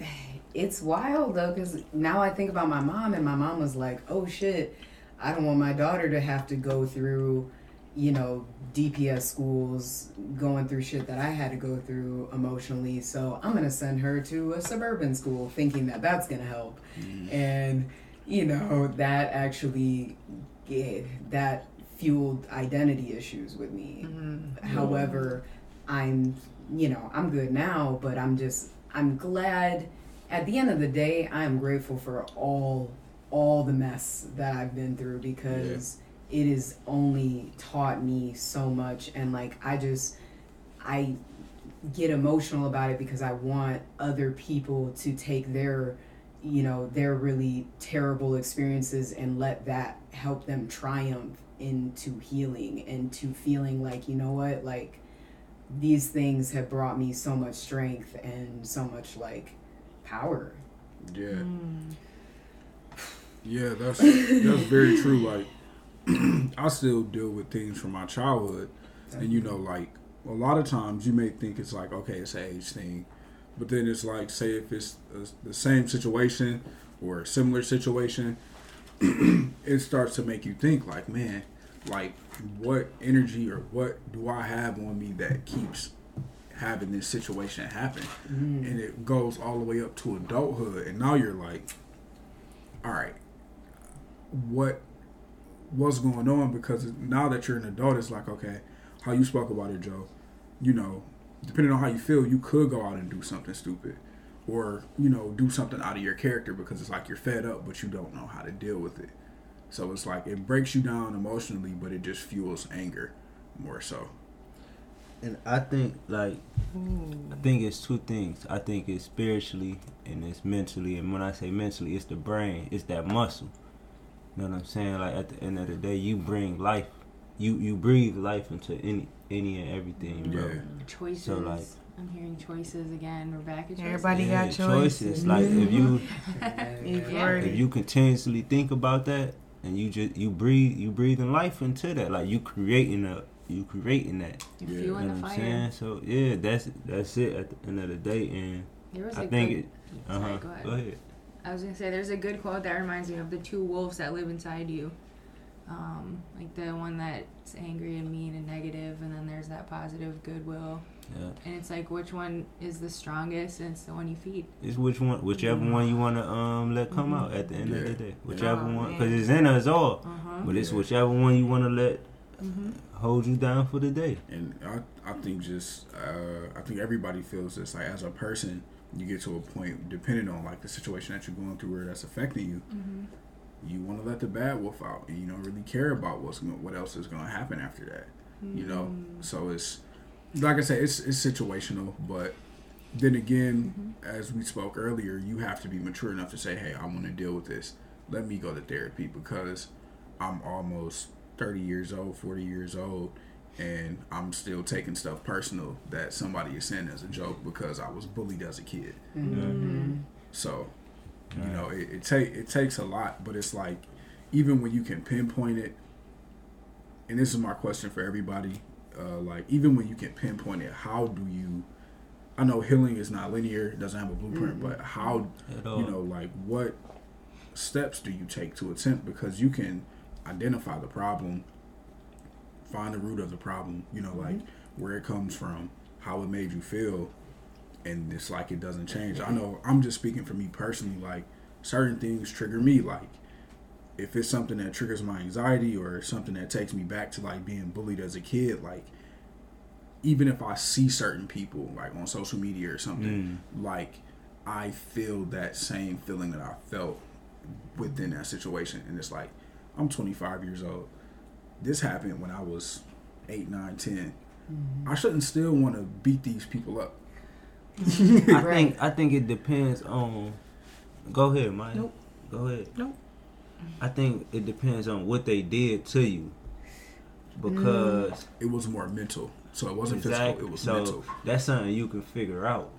it's wild though, because now I think about my mom, and my mom was like, "Oh shit, I don't want my daughter to have to go through." You know, DPS schools going through shit that I had to go through emotionally. So I'm gonna send her to a suburban school, thinking that that's gonna help. And you know that actually, yeah, that fueled identity issues with me. Mm-hmm. However, I'm, you know, I'm good now, but I'm just, I'm glad. At the end of the day, I am grateful for all, all the mess that I've been through because it has only taught me so much, and like I just, I get emotional about it because I want other people to take their you know their really terrible experiences and let that help them triumph into healing and to feeling like you know what like these things have brought me so much strength and so much like power Yeah. Yeah, that's that's very true. Like I still deal with things from my childhood. And you know, like a lot of times you may think it's like okay, it's an age thing, but then it's like say if it's uh, the same situation or a similar situation, it starts to make you think like, man, like what energy or what do I have on me that keeps having this situation happen, mm-hmm. and it goes all the way up to adulthood, and now you're like, all right, what what's going on? Because now that you're an adult it's like okay how you spoke about it joe you know depending on how you feel you could go out and do something stupid or you know do something out of your character because it's like you're fed up but you don't know how to deal with it so it's like it breaks you down emotionally but it just fuels anger more so And I think like I think it's two things. I think it's spiritually and it's mentally. And when I say mentally, it's the brain. It's that muscle. You know what I'm saying? Like at the end of the day, you bring life. You you breathe life into any any and everything, bro. Yeah. Choices. So, like- I'm hearing choices again. We're back at choices. Everybody Yeah, got choices. Like if you Yeah. if you continuously think about that and you just you breathe you breathing life into that. Like you creating a you creating that. You're Yeah. You know the I'm fire. saying? So yeah, that's that's it at the end of the day. And There was I a think good, it. Uh huh. Sorry, go ahead. Go ahead. I was gonna say there's a good quote that reminds me of the two wolves that live inside you. Um, like the one that's angry and mean and negative, and then there's that positive goodwill. Yeah. And it's like which one is the strongest, and it's the one you feed. It's which one, whichever one you want to um let come Mhm. out at the end of the day. Whichever Oh, one, because it's in us all. Uh huh. But it's Yeah. whichever one you want to let Mm-hmm. hold you down for the day. and I, I think just uh, I think everybody feels this like as a person you get to a point depending on like the situation that you're going through or that's affecting you Mm-hmm. You want to let the bad wolf out and you don't really care about what's going what else is going to happen after that you know? Mm-hmm. so it's like I said it's it's situational but then again as we spoke earlier you have to be mature enough to say hey I want to deal with this. Let me go to therapy because I'm almost 30 years old 40 years old and I'm still taking stuff personal that somebody is saying as a joke because I was bullied as a kid. Mm-hmm. so you know, it, it take it takes a lot, but it's like even when you can pinpoint it. And this is my question for everybody. Uh, like even when you can pinpoint it, how do you? I know healing is not linear; it doesn't have a blueprint. But how At all. you know, like what steps do you take to attempt? Because you can identify the problem, find the root of the problem. You know, like where it comes from, how it made you feel, and it's like it doesn't change. I know I'm just speaking for me personally. Like certain things trigger me. Like if it's something that triggers my anxiety or something that takes me back to like being bullied as a kid, like even if I see certain people like on social media or something, mm. like I feel that same feeling that I felt within that situation. And it's like I'm 25 years old. This happened when I was 8, 9, 10. Mm-hmm. I shouldn't still want to beat these people up. Mm-hmm. I think I think it depends on. Go ahead, Mike. Nope. Go ahead. Nope. I think it depends on what they did to you, because It was more mental. So it wasn't Exactly. physical, it was so mental. that's something you can figure out.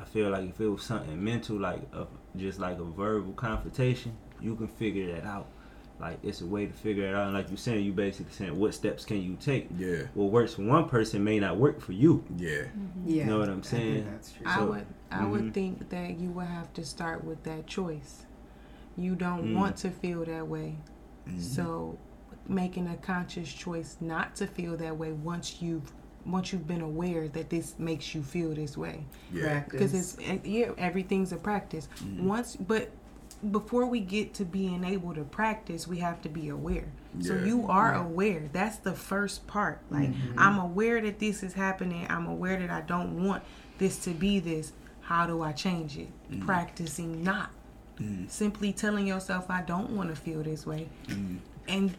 I feel like if it was something mental, like a, just like a verbal confrontation, you can figure that out. Like it's a way to figure it out. And like you're saying, you basically saying what steps can you take. Yeah, What works for one person may not work for you. yeah. Yeah, You know what I'm I think saying? that's true. I So- would I mhm. would think that you would have to start with that choice. You don't Mm. want to feel that way. Mhm. So making a conscious choice not to feel that way once you've once you've been aware that this makes you feel this way yeah. Because it's yeah everything's a practice once but before we get to being able to practice we have to be aware. So you are aware. That's the first part. Like mm-hmm. i'm aware that this is happening. I'm aware that i don't want this to be this. How do i change it? Mm. Practicing not. Mm. Simply telling yourself i don't want to feel this way. Mm. And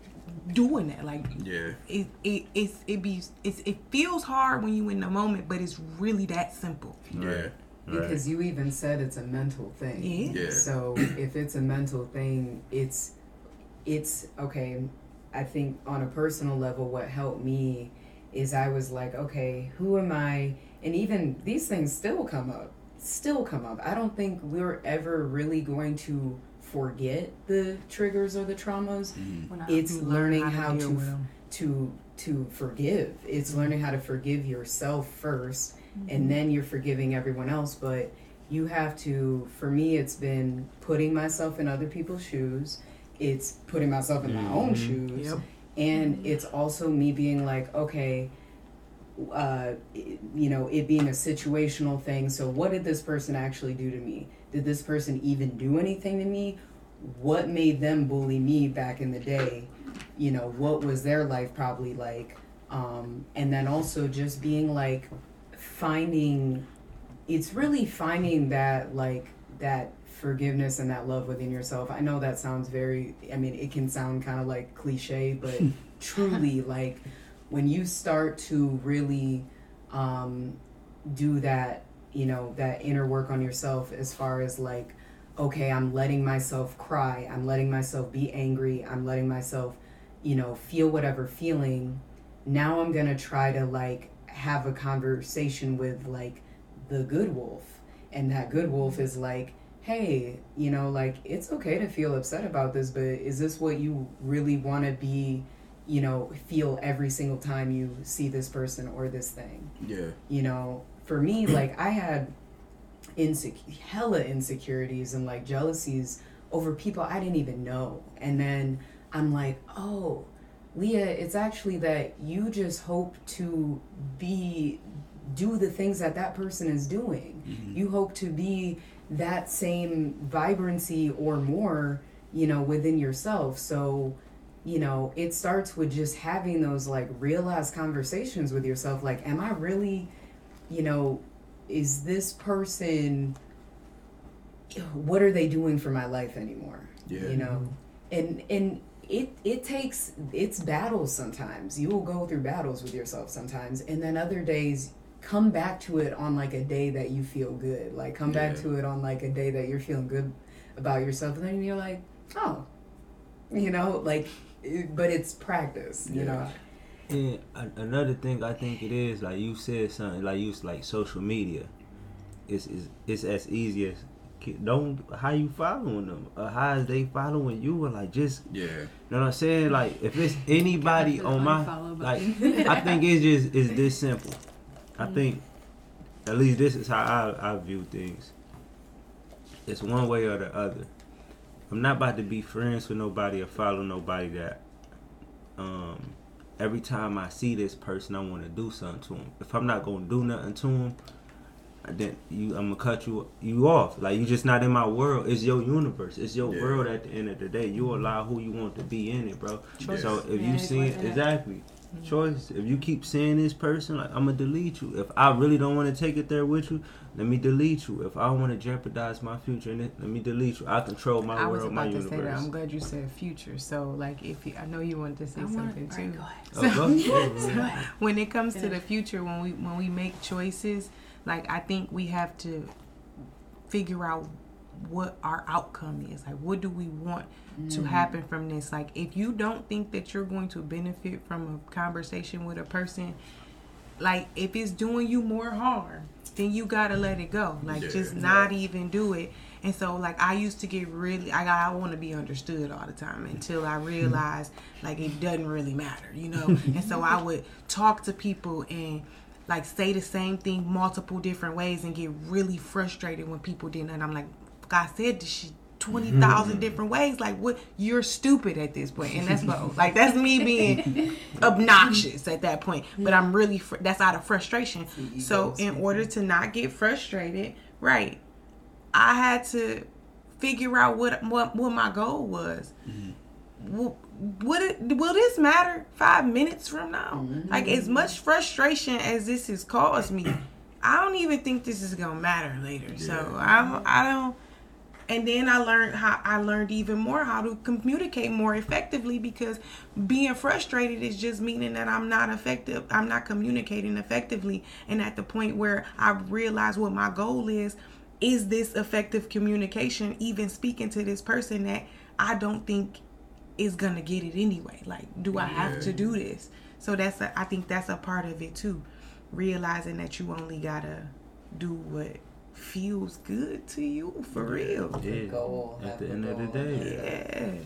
doing that. Like Yeah. it it it's, it be it's, it feels hard when you in the moment but it's really that simple. Yeah. Because you even said it's a mental thing. Yeah. Yeah. So if it's a mental thing, it's it's okay. I think on a personal level, what helped me is I was like, okay, who am I? And even these things still come up, still come up. I don't think we're ever really going to forget the triggers or the traumas. Mm-hmm. We're not. It's learning how deal to to to forgive. It's learning how to forgive yourself 1st and then you're forgiving everyone else. But you have to, for me, it's been putting myself in other people's shoes, it's putting myself in my own shoes, Yep. and it's also me being like, okay, uh, it- you know, it being a situational thing. So, what did this person actually do to me? Did this person even do anything to me? What made them bully me back in the day? You know, what was their life probably like? Um, and then also just being like, finding, it's really finding that, like, that forgiveness and that love within yourself. I know that sounds very, I mean, it can sound kind of like cliche, but truly, like, when you start to really um, do that, you know, that inner work on yourself as far as like, okay, I'm letting myself cry, I'm letting myself be angry, I'm letting myself, you know, feel whatever feeling. Now I'm gonna try to like have a conversation with like the good wolf. And that good wolf is like, hey, you know, like it's okay to feel upset about this, but is this what you really want to be, you know, feel every single time you see this person or this thing? Yeah. You know, for me, like I had insec- hella insecurities and like jealousies over people I didn't even know. And then I'm like, oh, Leah, it's actually that you just hope to be do the things that that person is doing. Mm-hmm. You hope to be that same vibrancy or more, you know, within yourself. So, you know, it starts with just having those like realized conversations with yourself. Like, am I really, you know, is this person, what are they doing for my life anymore? Yeah. You know, and and it it takes it's battles sometimes. You will go through battles with yourself sometimes, and then other days come back to it on like a day that you feel good. Like come back to it on like a day that you're feeling good about yourself, and then you're like, oh, you know, like, it- but it's practice. You Yeah. know. And another thing I think it is like you said something like you like social media. It's it's, it's as easy as ki- don't how you following them or how is they following you or like just Yeah. you know what I'm saying like if it's anybody on my unfollow like. I think it's just it's this simple. I think at least this is how I, I view things. It's one way or the other. I'm not about to be friends with nobody or follow nobody that um every time I see this person I want to do something to him. If I'm not gonna do nothing to him, then you I'm gonna cut you you off. Like you just not in my world. It's your universe. It's your Yeah. world at the end of the day. You allow who you want to be in it, bro. Choice. So if Yeah, you see worth it. exactly mm-hmm. choice, if you keep seeing this person, like I'm gonna delete you. If I really don't want to take it there with you, let me delete you. If I want to jeopardize my future in it, let me delete you. I control my I was world, my about to say that. I'm glad you said future. So, like, if you, I know you wanted to say I wanna- something alright, too. go ahead. Oh, go ahead. Go ahead. when it comes to the future when we when we make choices like i think we have to figure out what our outcome is. Like what do we want to mm-hmm. happen from this? Like if you don't think that you're going to benefit from a conversation with a person like if it's doing you more harm then you gotta let it go. Like Yeah. just not even do it. And so like i used to get really i, I want to be understood all the time until i mm-hmm. realized like it doesn't really matter you know? And so i would talk to people and like say the same thing multiple different ways and get really frustrated when people didn't. And i'm like god said this shit 20,000 different ways. Like what? You're stupid at this point. And that's what like that's me being obnoxious at that point. But i'm really fr- that's out of frustration. So in order to not get frustrated right i had to figure out what what, what my goal was. Will, would it, will this matter five minutes from now mm-hmm. like as much frustration as this has caused me i don't even think this is gonna matter later so i'm i don't and then I learned how I learned even more how to communicate more effectively because being frustrated is just meaning that I'm not effective. I'm not communicating effectively. And at the point where I realize what my goal is, is this effective communication even speaking to this person that I don't think is gonna get it anyway? Like, do I have to do this? So that's a, I think that's a part of it too, realizing that you only gotta do what feels good to you for real. Yeah. goal, At the the end of the day.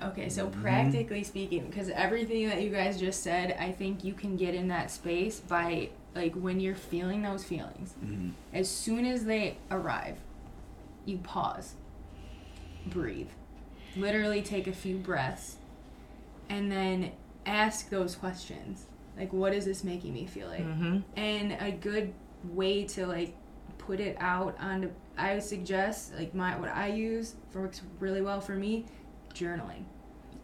Yeah. Okay, so Mhm. practically speaking, because everything that you guys just said, I think you can get in that space by like when you're feeling those feelings. Mhm. As soon as they arrive, you pause, breathe, literally take a few breaths, and then ask those questions. Like, what is this making me feel like? Mm-hmm. and a good way to like put it out on i would suggest like my what i use works really well for me journaling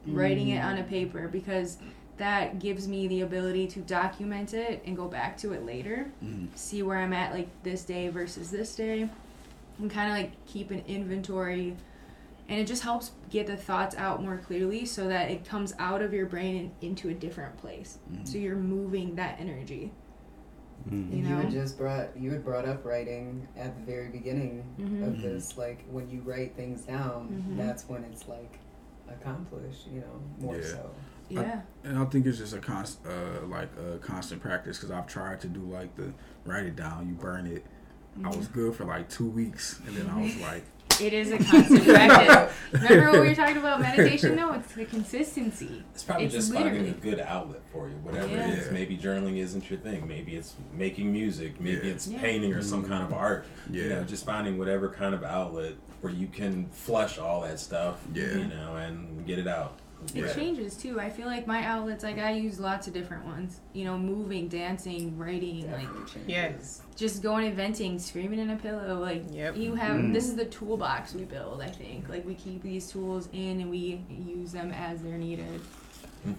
writing it on a paper because that gives me the ability to document it and go back to it later Mhm. see where i'm at like this day versus this day and kind of like keep an inventory and it just helps get the thoughts out more clearly so that it comes out of your brain and into a different place so you're moving that energy Mm. You You, know? had just brought you had brought up writing at the very beginning Mhm. of this. Like when you write things down, Mhm. that's when it's like accomplished. You know, more Yeah. so. yeah And I think it's just a constant, uh, like a constant practice because I've tried to do like the write it down, you burn it. I was good for like two weeks, and then I was like, It is a constant practice. Remember what we were talking about meditation? though? it's the consistency. It's probably It's just finding a good outlet for you, whatever Yeah. it is. Maybe journaling isn't your thing. Maybe it's making music. Maybe Yeah. it's Yeah. painting or some kind of art. Yeah. You know, just finding whatever kind of outlet where you can flush all that stuff. Yeah. You know, and get it out. It Yeah. changes too. I feel like my outlets, like I use lots of different ones. You know, moving, dancing, writing, like changes. Yes. just going and venting, screaming in a pillow. Like Yep. you have, Mm. this is the toolbox we build. I think like we keep these tools in and we use them as they're needed. hmm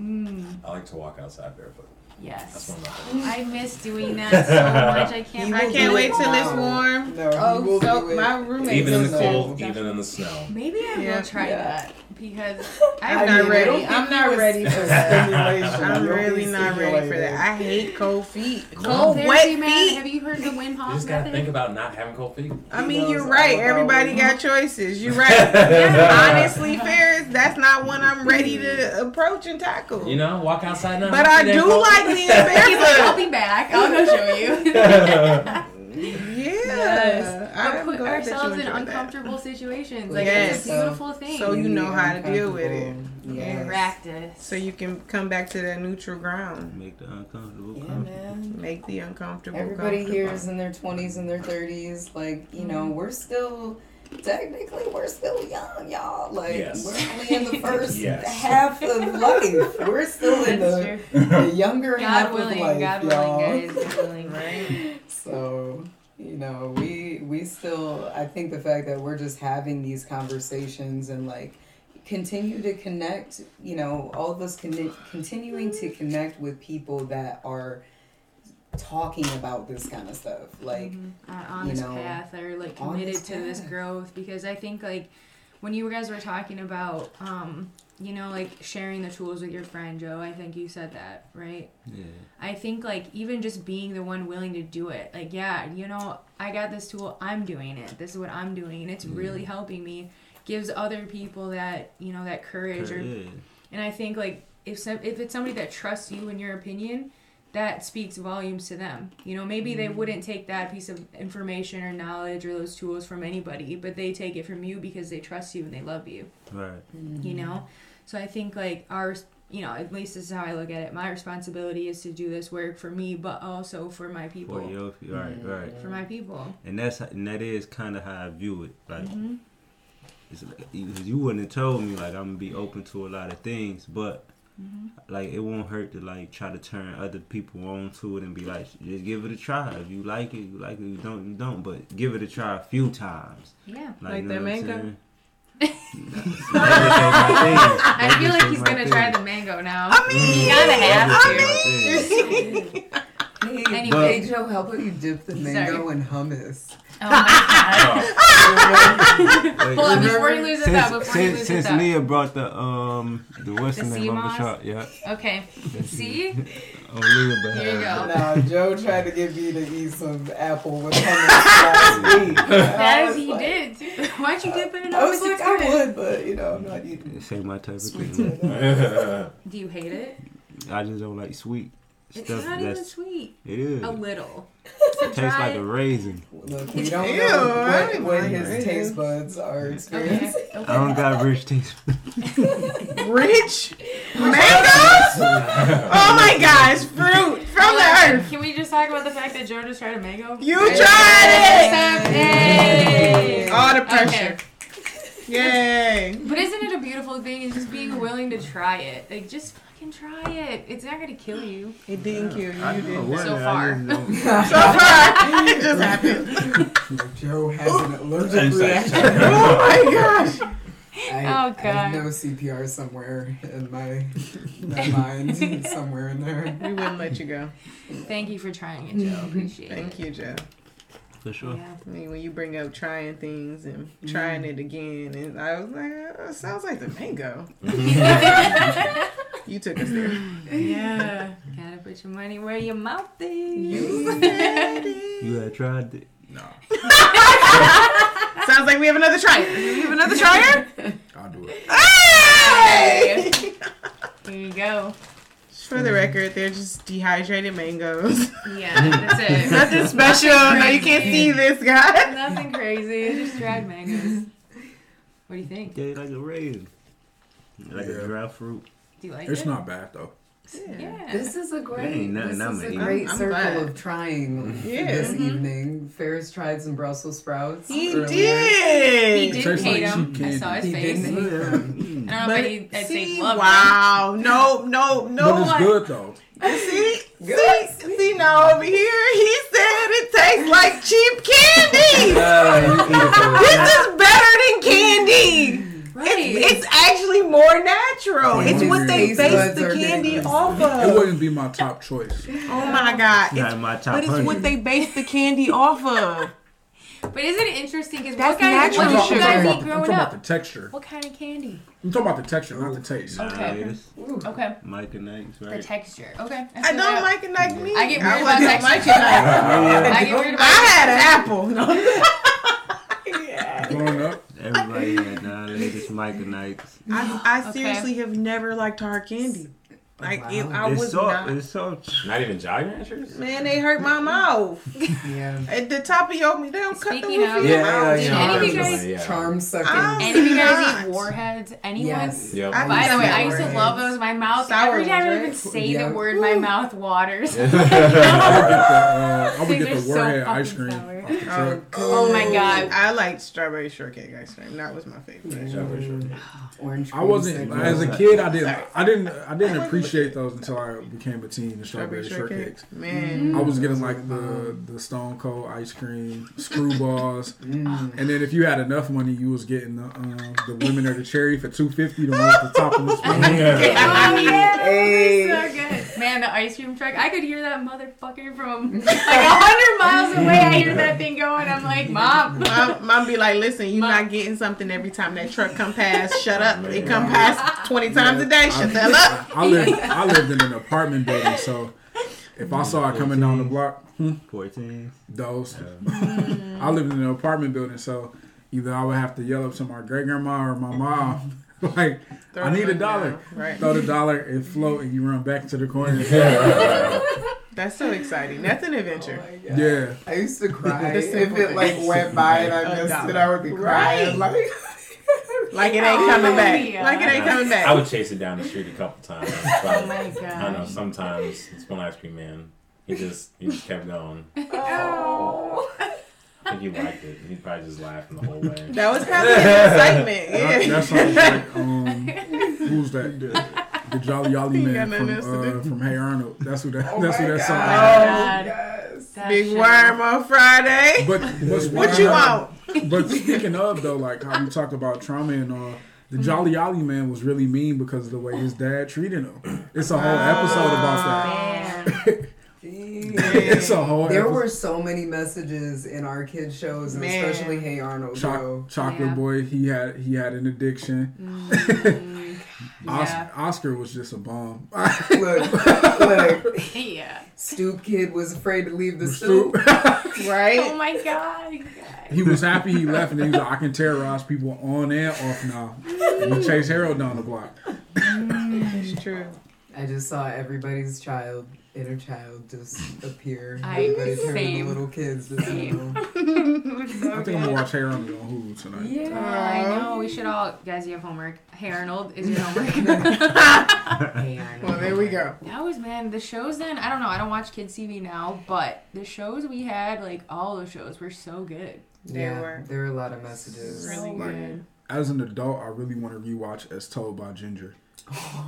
Mm, I like to walk outside barefoot. That's yes. one of my favorites. I miss doing that so much. I can't. I can't wait it till it's warm. No, Oh, so my roommate Even in the cold, even in the snow. Maybe I Yeah. will try Yeah. that because I'm not mean, ready. I'm not ready for that. stimulation. I'm really not ready for that. I hate cold feet. Cold Cold, therapy, wet man. feet. Have you heard the Wim You just gotta method? think about not having cold feet. I mean, knows you're right. Everybody got choices. You're right. yeah, honestly, Ferris, that's not one I'm ready to approach and tackle. You know, walk outside now. but I do like being He's like, I'll barefoot. be back. I'll go show you. Yeah, But I'm put glad that you ourselves in enjoyed that. uncomfortable situations. Like Yes. it's a beautiful thing. So you know how to deal with it. Uncomfortable. Yes. practice. So you can come back to that neutral ground. Make the uncomfortable Yeah, comfortable. man. Make the uncomfortable. Everybody here is in their 20s and their 30s. Like, you know, mm-hmm. we're still, technically, we're still young, y'all. Like, Yes. we're only in the first Yes. half of life. We're still in the, the younger half willing, of life, God y'all. willing, guys. God willing. Right. So, you know, we we still I think the fact that we're just having these conversations and like continue to connect, you know, all of us con- continuing to connect with people that are talking about this kind of stuff. Like are on this know, path are like committed this to this growth because I think like when you guys were talking about um you know like sharing the tools with your friend Joe I think you said that right Yeah. I think like even just being the one willing to do it like yeah you know I got this tool I'm doing it this is what I'm doing and it's really helping me gives other people that you know that courage or Yeah. and I think like if some, if it's somebody that trusts you in your opinion, that speaks volumes to them. You know, maybe they mm-hmm. wouldn't take that piece of information or knowledge or those tools from anybody, but they take it from you because they trust you and they love you. Right. Mm-hmm. You know, so I think like our you know at least this is how I look at it. My responsibility is to do this work for me, but also for my people. For your, right, right. For my people. And that's and that is kind of how I view it. Like, Mm-hmm. it's like, you you wouldn't have told me like I'm gonna be open to a lot of things, but Mm-hmm. like it won't hurt to like try to turn other people on to it and be like, just give it a try. If you like it, you like it. You don't, you don't. But give it a try a few times. Yeah. Like you that know what I'm saying? I I feel like he's gonna try the mango now. I mean, he gotta have to. Hey, Anyway. hey Joe, how about you dip the mango in hummus? Oh my god. Hold on, before you lose it since, out, before you since, lose since it out. Nia brought the um the what's The the, name of the moss? shot, yeah. Okay. See? Oh, Leah behind Here you go. that. Now, Joe tried to get me to eat some apple with hummus last week. That I he like- did too. Why'd you dip it in hummus? I was like, I would, but you know, I'm not eating It ain't my type of thing. Do you hate it? I just don't like sweet It's stuff. not even sweet. it is. A little. It tastes like a raisin. Look, we don't Ew, know what, what his it. taste buds are Okay. experiencing. I don't got rich taste. rich mangoes. Oh my gosh, fruit from the earth. Can we just talk about the fact that Joe just tried a mango? You tried it. Hey! All the pressure. Okay. Yay. But isn't it a beautiful thing? It's just being willing to try it. Like, just fucking try it. It's not gonna kill you. It didn't kill you. You did. what, So far. didn't. So far, it just happened. Joe has an allergic reaction. Oh my gosh. I, Oh, I have God. no CPR somewhere in my, my mind, somewhere in there. We wouldn't let you go. Thank you for trying it, Joe. Appreciate Thank it. Thank you, Joe. For sure. Yeah. I mean, when you bring up trying things and trying it again, and I was like, uh, sounds like the mango. You took us there. yeah. Gotta put your money where your mouth is. You said it. You had tried it. No. Sounds like we have another tryer. We have another tryer. I'll do it. Hey! Here you go. For the record, they're just dehydrated mangoes. Yeah, that's it. Nothing special. No, you can't see this, guy. Nothing crazy. It's just dried mangoes. What do you think? Yeah, like a raisin. Like Yeah. a dry fruit. Do you like It's it? not bad though. Yeah. This is a great, ain't nothing this I'm is a great I'm- I'm circle glad. of trying Yeah. this Mhm. evening. Ferris tried some Brussels sprouts. He earlier. He did. hate like him. I saw his He face. didn't hate. I don't know But if I'd see, say love wow, no, no, no. but it's good though. See, Good. see, see, now over here, he said it tastes like cheap candy. this is better than candy. Right. It's, it's actually more natural. It's what they base the candy different. off It wouldn't be my top choice. Oh my god! Not It's, in my top but it's what they base the candy off of. But isn't it interesting? Because That's what guys, natural what did you sugar. guys I'm eat talking growing about up? the texture. What kind of candy? I'm talking about the texture, not the taste. Okay. Nice. Okay. Mike and Ike's, right? The right? texture. Okay. I feel don't that. like it like me. I get weird about wasn't texture. liking. I get weird about I had an apple. No. Growing up, Everybody had nine latest Mike and Ike's. I, I Okay. seriously have never liked hard candy. Like it, I It's was so, not. it's so Not even Jolly Ranchers? Man, they hurt my mouth. Yeah. At the top of your, they don't cut the roof of- of your Yeah, mouth. Did yeah, any of you guys- yeah. Charm sucking. Any of you guys eat warheads? Anyone? Yes. Yep. By the way, I used to love those. My mouth, Sour every time I even say Yeah. the word, my mouth waters. I would get the, uh, I would These get the warhead fucking ice cream sour. Off the Oh, truck. Oh my god. I liked strawberry shortcake ice cream. That was my favorite. Strawberry shortcake. Orange. I wasn't as a kid. I didn't. I didn't. I didn't appreciate those until I became a teen. The strawberry shortcakes. Man. I was getting like the the Stone Cold ice cream, screwballs, Mm. and then if you had enough money, you was getting the um, the lemon or the cherry for two fifty. The one at the top of the spoon. Oh yeah, Hey. so good. Man, the ice cream truck. I could hear that motherfucker from like a hundred miles away. I hear that thing going. I'm like, mom. Mom, mom be like, listen, you're Mom. not getting something every time that truck come past. Shut up. It come past 20 times a day. Shut the up. I lived I lived in an apartment building, so if I saw it coming down the block, hmm, 14. those. Mm. I lived in an apartment building, so either I would have to yell up to my great grandma or my mom, like, Throw I need a dollar. down. Right. Throw the dollar and float, and you run back to the corner. That's so exciting. That's an adventure. yeah. I used to cry if it like went by and I missed dollar. it. I would be crying. Right. Like, Like it ain't coming back. yeah. Like it ain't coming back. I would chase it down the street a couple times. But Oh my I don't know. Sometimes it's one ice cream man. He just he just kept going. Oh. I think he liked it. He probably just laughed the whole way. that was probably an excitement. That, Yeah. that sounds like um, who's that? The, the Jolly Olly Man from nothing else to uh, from Hey Arnold. That's who that. Oh that's who my that song. God. is. God. yes. That Big shit. worm on Friday. But but What you of- want? But speaking of though, like how you talk about trauma and all, the Mm-hmm. Jolly Olly Man was really mean because of the way his dad treated him. It's a whole episode about that. Man. It's a whole. There episode. were so many messages in our kids shows, Man. especially Hey Arnold. Choc- Joe. chocolate Yeah. boy. He had he had an addiction. Mm, Os- yeah. Oscar was just a bomb. Look, look. Yeah. Stoop kid was afraid to leave the stoop. Right? Oh my god. he was happy he left, and he was like, I can terrorize people on and off now. And he chased Harold down the block. It's true. I just saw everybody's child, inner child, just appear. I- Everybody turned same. into little kids. Just, you Same. know. I think I'm gonna watch Hey Arnold on Hulu tonight. Yeah, I know. We should all, guys. You have homework. Hey Arnold, is your homework? Hey, Arnold. Well, there we go. that was man. The shows then. I don't know. I don't watch kids TV now, but the shows we had, like all the shows, were so good. They yeah, were. there were a lot of messages. Really So good. As an adult, I really want to rewatch As Told by Ginger.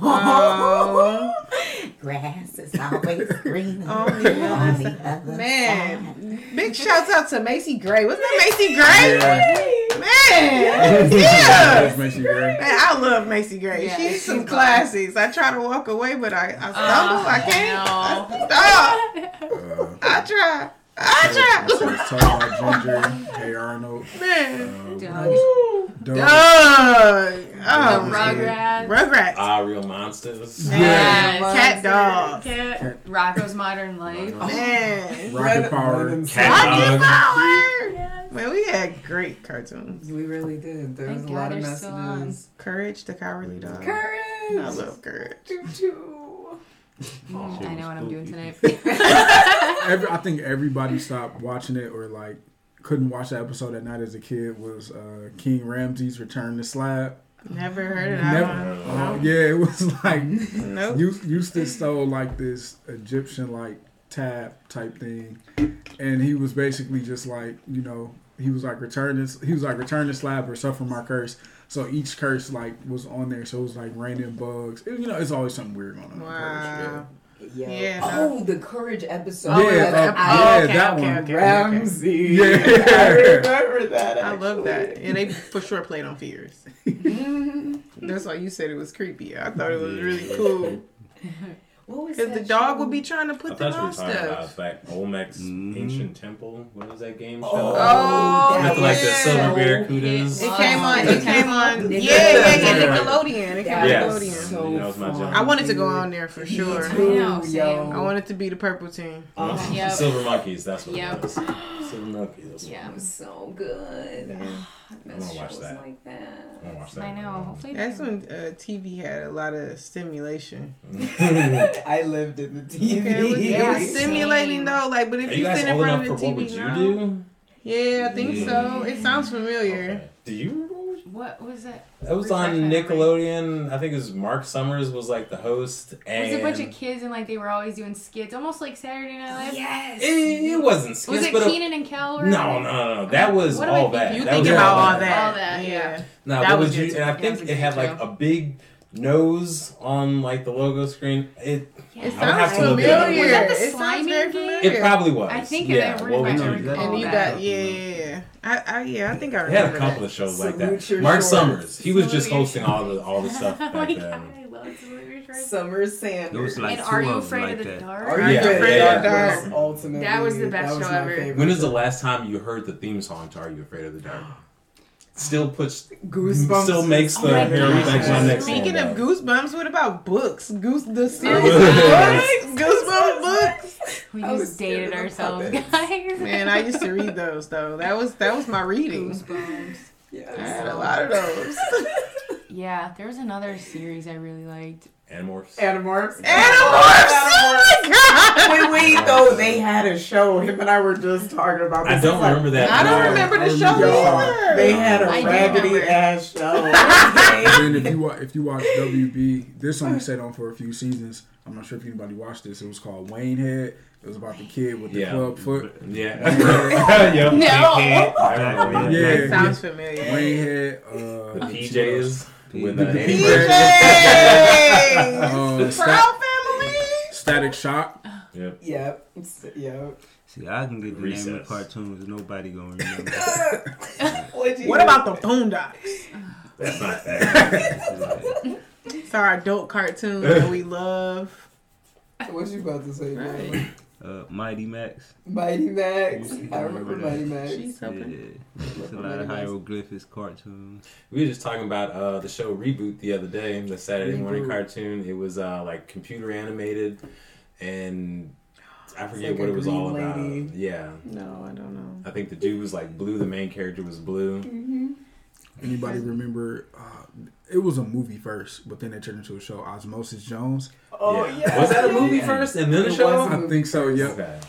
Oh, Grass is always greener Oh, on yeah. the other side. man. Big shouts out to Macy Gray. Wasn't that Macy Gray? Yeah. Man. That Yeah. makes you great. Man, I love Macy Gray. Yeah, She's she's some fun. classics. I try to walk away, but I, I stumble. I can't. know. I, stop. Uh, I try. I so try. As Told by Ginger, Hey Arnold, Man. um, Doug. Doug. Doug. Oh, The man. Rugrats. Rugrats. Ah, real monsters. Yeah. Yes. Cat dog. Cat- Rocko's Modern Life. Man. Rocket Power. Run- Cat Rocket dog. Power. Man, we had great cartoons. We really did. There was Thank a lot of they're still on. messages. Courage the Cowardly Dog. Courage. I love Courage. Choo choo. Mm, I know what I'm doing tonight. Every, I think everybody stopped watching it or like couldn't watch that episode at night as a kid was uh, King Ramses' Return to Slab. Never heard of that one. Uh, yeah, it was like Nope. Eus- Eustace stole like this Egyptian like tab type thing, and he was basically just like you know he was like return this he was like return the slab or suffer my curse. So each curse like was on there, so it was like raining bugs. It- you know, it's always something weird going on. Wow. Yeah. Yeah, Oh, the courage episode. Yeah, with uh, I- yeah, that one. Ramses. Yeah. I remember that. I love that. And they for sure played on fears. That's why you said it was creepy. I thought it was really cool. What Because the dog show? would be trying to I put thought them you were on talking about stuff. back Olmec's Mhm. Ancient Temple. What was that game show? Oh, With that like the silver so barracudas. It came on. It came on. Yeah, yeah, yeah. Yeah. Nickelodeon. It came on That Yes. was Nickelodeon. so That was my fun. I wanted to go dude. on there for sure. Me too, yo. I wanted to be the purple team. Oh, Yep. Silver monkeys. That's what Yep. it was. Silver monkeys. Yeah. It was so good. I miss wanna watch that. like that. Wanna watch that. I know. Hopefully, That's when uh, TV had a lot of stimulation. I lived in the TV. Okay, it was, it Yeah, was stimulating though. Like, but if Are you you sit in front of for the what would TV you now, do? yeah, I think Yeah. so. It sounds familiar. Okay. Do you remember? What was it? It was on. Nickelodeon. I think it was Mark Summers was like the host, It and was a bunch of kids and like they were always doing skits, almost like Saturday Night Live. Yes. It, it wasn't skits, Was it but Kenan and Kel? or- no, no, no, no. That was What all thinking? that. You that think about all all that. that? All that, yeah. No, That that was was you, and I think it had like a big nose on like the logo screen. It It I would sounds have to look it up. familiar. Was that the it slimy very it probably was. I think yeah. it- what would I you recall? And you that. got yeah, yeah, yeah. I, I yeah, I think I They had a couple that. of shows like that. your Mark shorts. Summers, he was just Salute your hosting all the all the stuff oh back my then. god, I love Salute Your Summer It Sanders. was like and two Are You of them Afraid like of the that. Dark? Are you Yeah, afraid yeah, of the yeah. dark? Ultimately, That was the best that was show ever. favorite When is the last time you heard the theme song to Are You Afraid of the Dark? Still puts Goosebumps? still makes Oh the my hair God. on the back of my neck. Speaking of. Goosebumps, what about books? Goose the series Oh, of books, Goosebumps books. We just dated ourselves, guys. Man, I used to read those though. That was that was my reading. Goosebumps. Yeah, I had a lot of those. Yeah, there was another series I really liked. Animorphs. Animorphs. Animorphs. Oh my god. Wait, wait, though they had a show. Him and I were just talking about. This. I don't It's like, remember that. I don't remember the show remember either. They had a I raggedy ass show. And then if you wa- if you watch WB, this only stayed on for a few seasons. I'm not sure if anybody watched this. It was called Wayne Head. It was about the kid with the Yeah. club foot. Yeah. yeah. No. I remember that. Yeah. That sounds familiar. Wayne Head. Uh, The PJs with the The hair. PJs. uh, Proud family. Static Shock. Yep. yep. Yep. See, I can get the name of cartoons nobody gonna remember. What'd What about the Boondocks? That's not fair. It's our adult cartoon that we love. What you about to say, Right. Bro? uh, Mighty Max. Mighty Max. I remember remember. Mighty Max. She's Yeah, it's a lot of hieroglyphics cartoons. We were just talking about uh, the show Reboot the other day, the Saturday morning cartoon. It was uh, like computer animated, and I forget like what it was green all about. Yeah, No, I don't know. I think the dude was like blue. The main character was blue. Anybody remember? Uh, it was a movie first, but then they turned into a show. Osmosis Jones. Oh yeah. yeah. Was that a movie Yeah. first and then a show? I think so. Yep. Okay.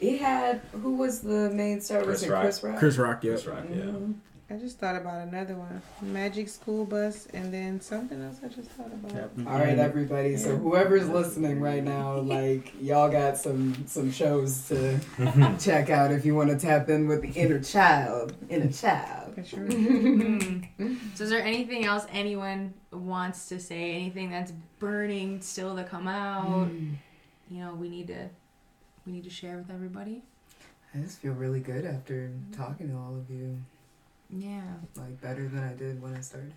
It had who was the main star? Was Chris it Rock. Chris Rock? Chris Rock, yeah. Chris Rock, yeah. Mhm. I just thought about another one. Magic School Bus, and then something else I just thought about. Captain All right, Planet. everybody. So whoever's listening right now, like y'all got some some shows to check out if you want to tap in with the inner child. Inner child. For sure. So, is there anything else anyone wants to say? Anything that's burning still to come out? Hmm. You know, we need to we need to share with everybody. I just feel really good after mm-hmm. talking to all of you. Yeah. Like better than I did when I started.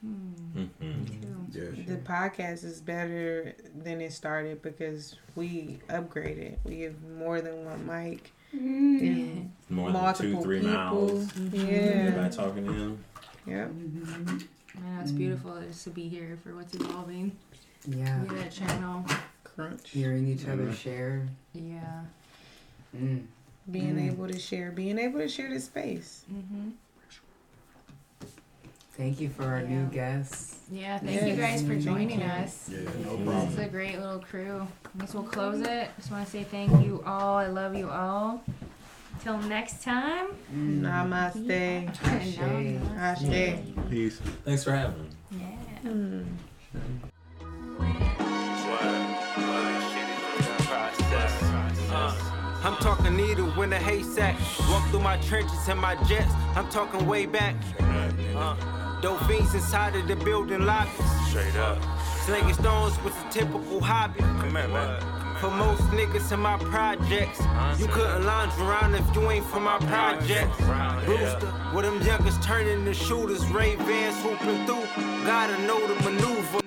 Hmm. Mhm. True. Yeah. The podcast is better than it started because we upgraded. We have more than one mic. and More than multiple two, three people. miles. Yeah. Everybody talking to him. Yep. I know it's beautiful just to be here for what's evolving. Yeah. Yeah, that channel. Crunch. Hearing each other Yeah. share. Yeah. Mm. Being Mm. able to share, being able to share this space. Thank you for our new Yeah. guests. Yeah. Thank you Yes. guys for Thank joining you. us. Yeah, no This is problem. a great little crew. I guess we'll close it. Just want to say thank you all. I love you all. Till next time. Namaste. Ashe. Ashe. Peace. Thanks for having me. Yeah. Mm. I'm talking needle in the haystack. Walk through my trenches and my jets. I'm talking way back. Uh, dope fiends inside of the building lobbies. Straight up. Slinging stones was a typical hobby. Come here, man. For most niggas in my projects, you couldn't lounge around if you ain't from my projects. Brewster, where them youngers turning to shooters, Ray Vans hooping through. Gotta know the maneuver.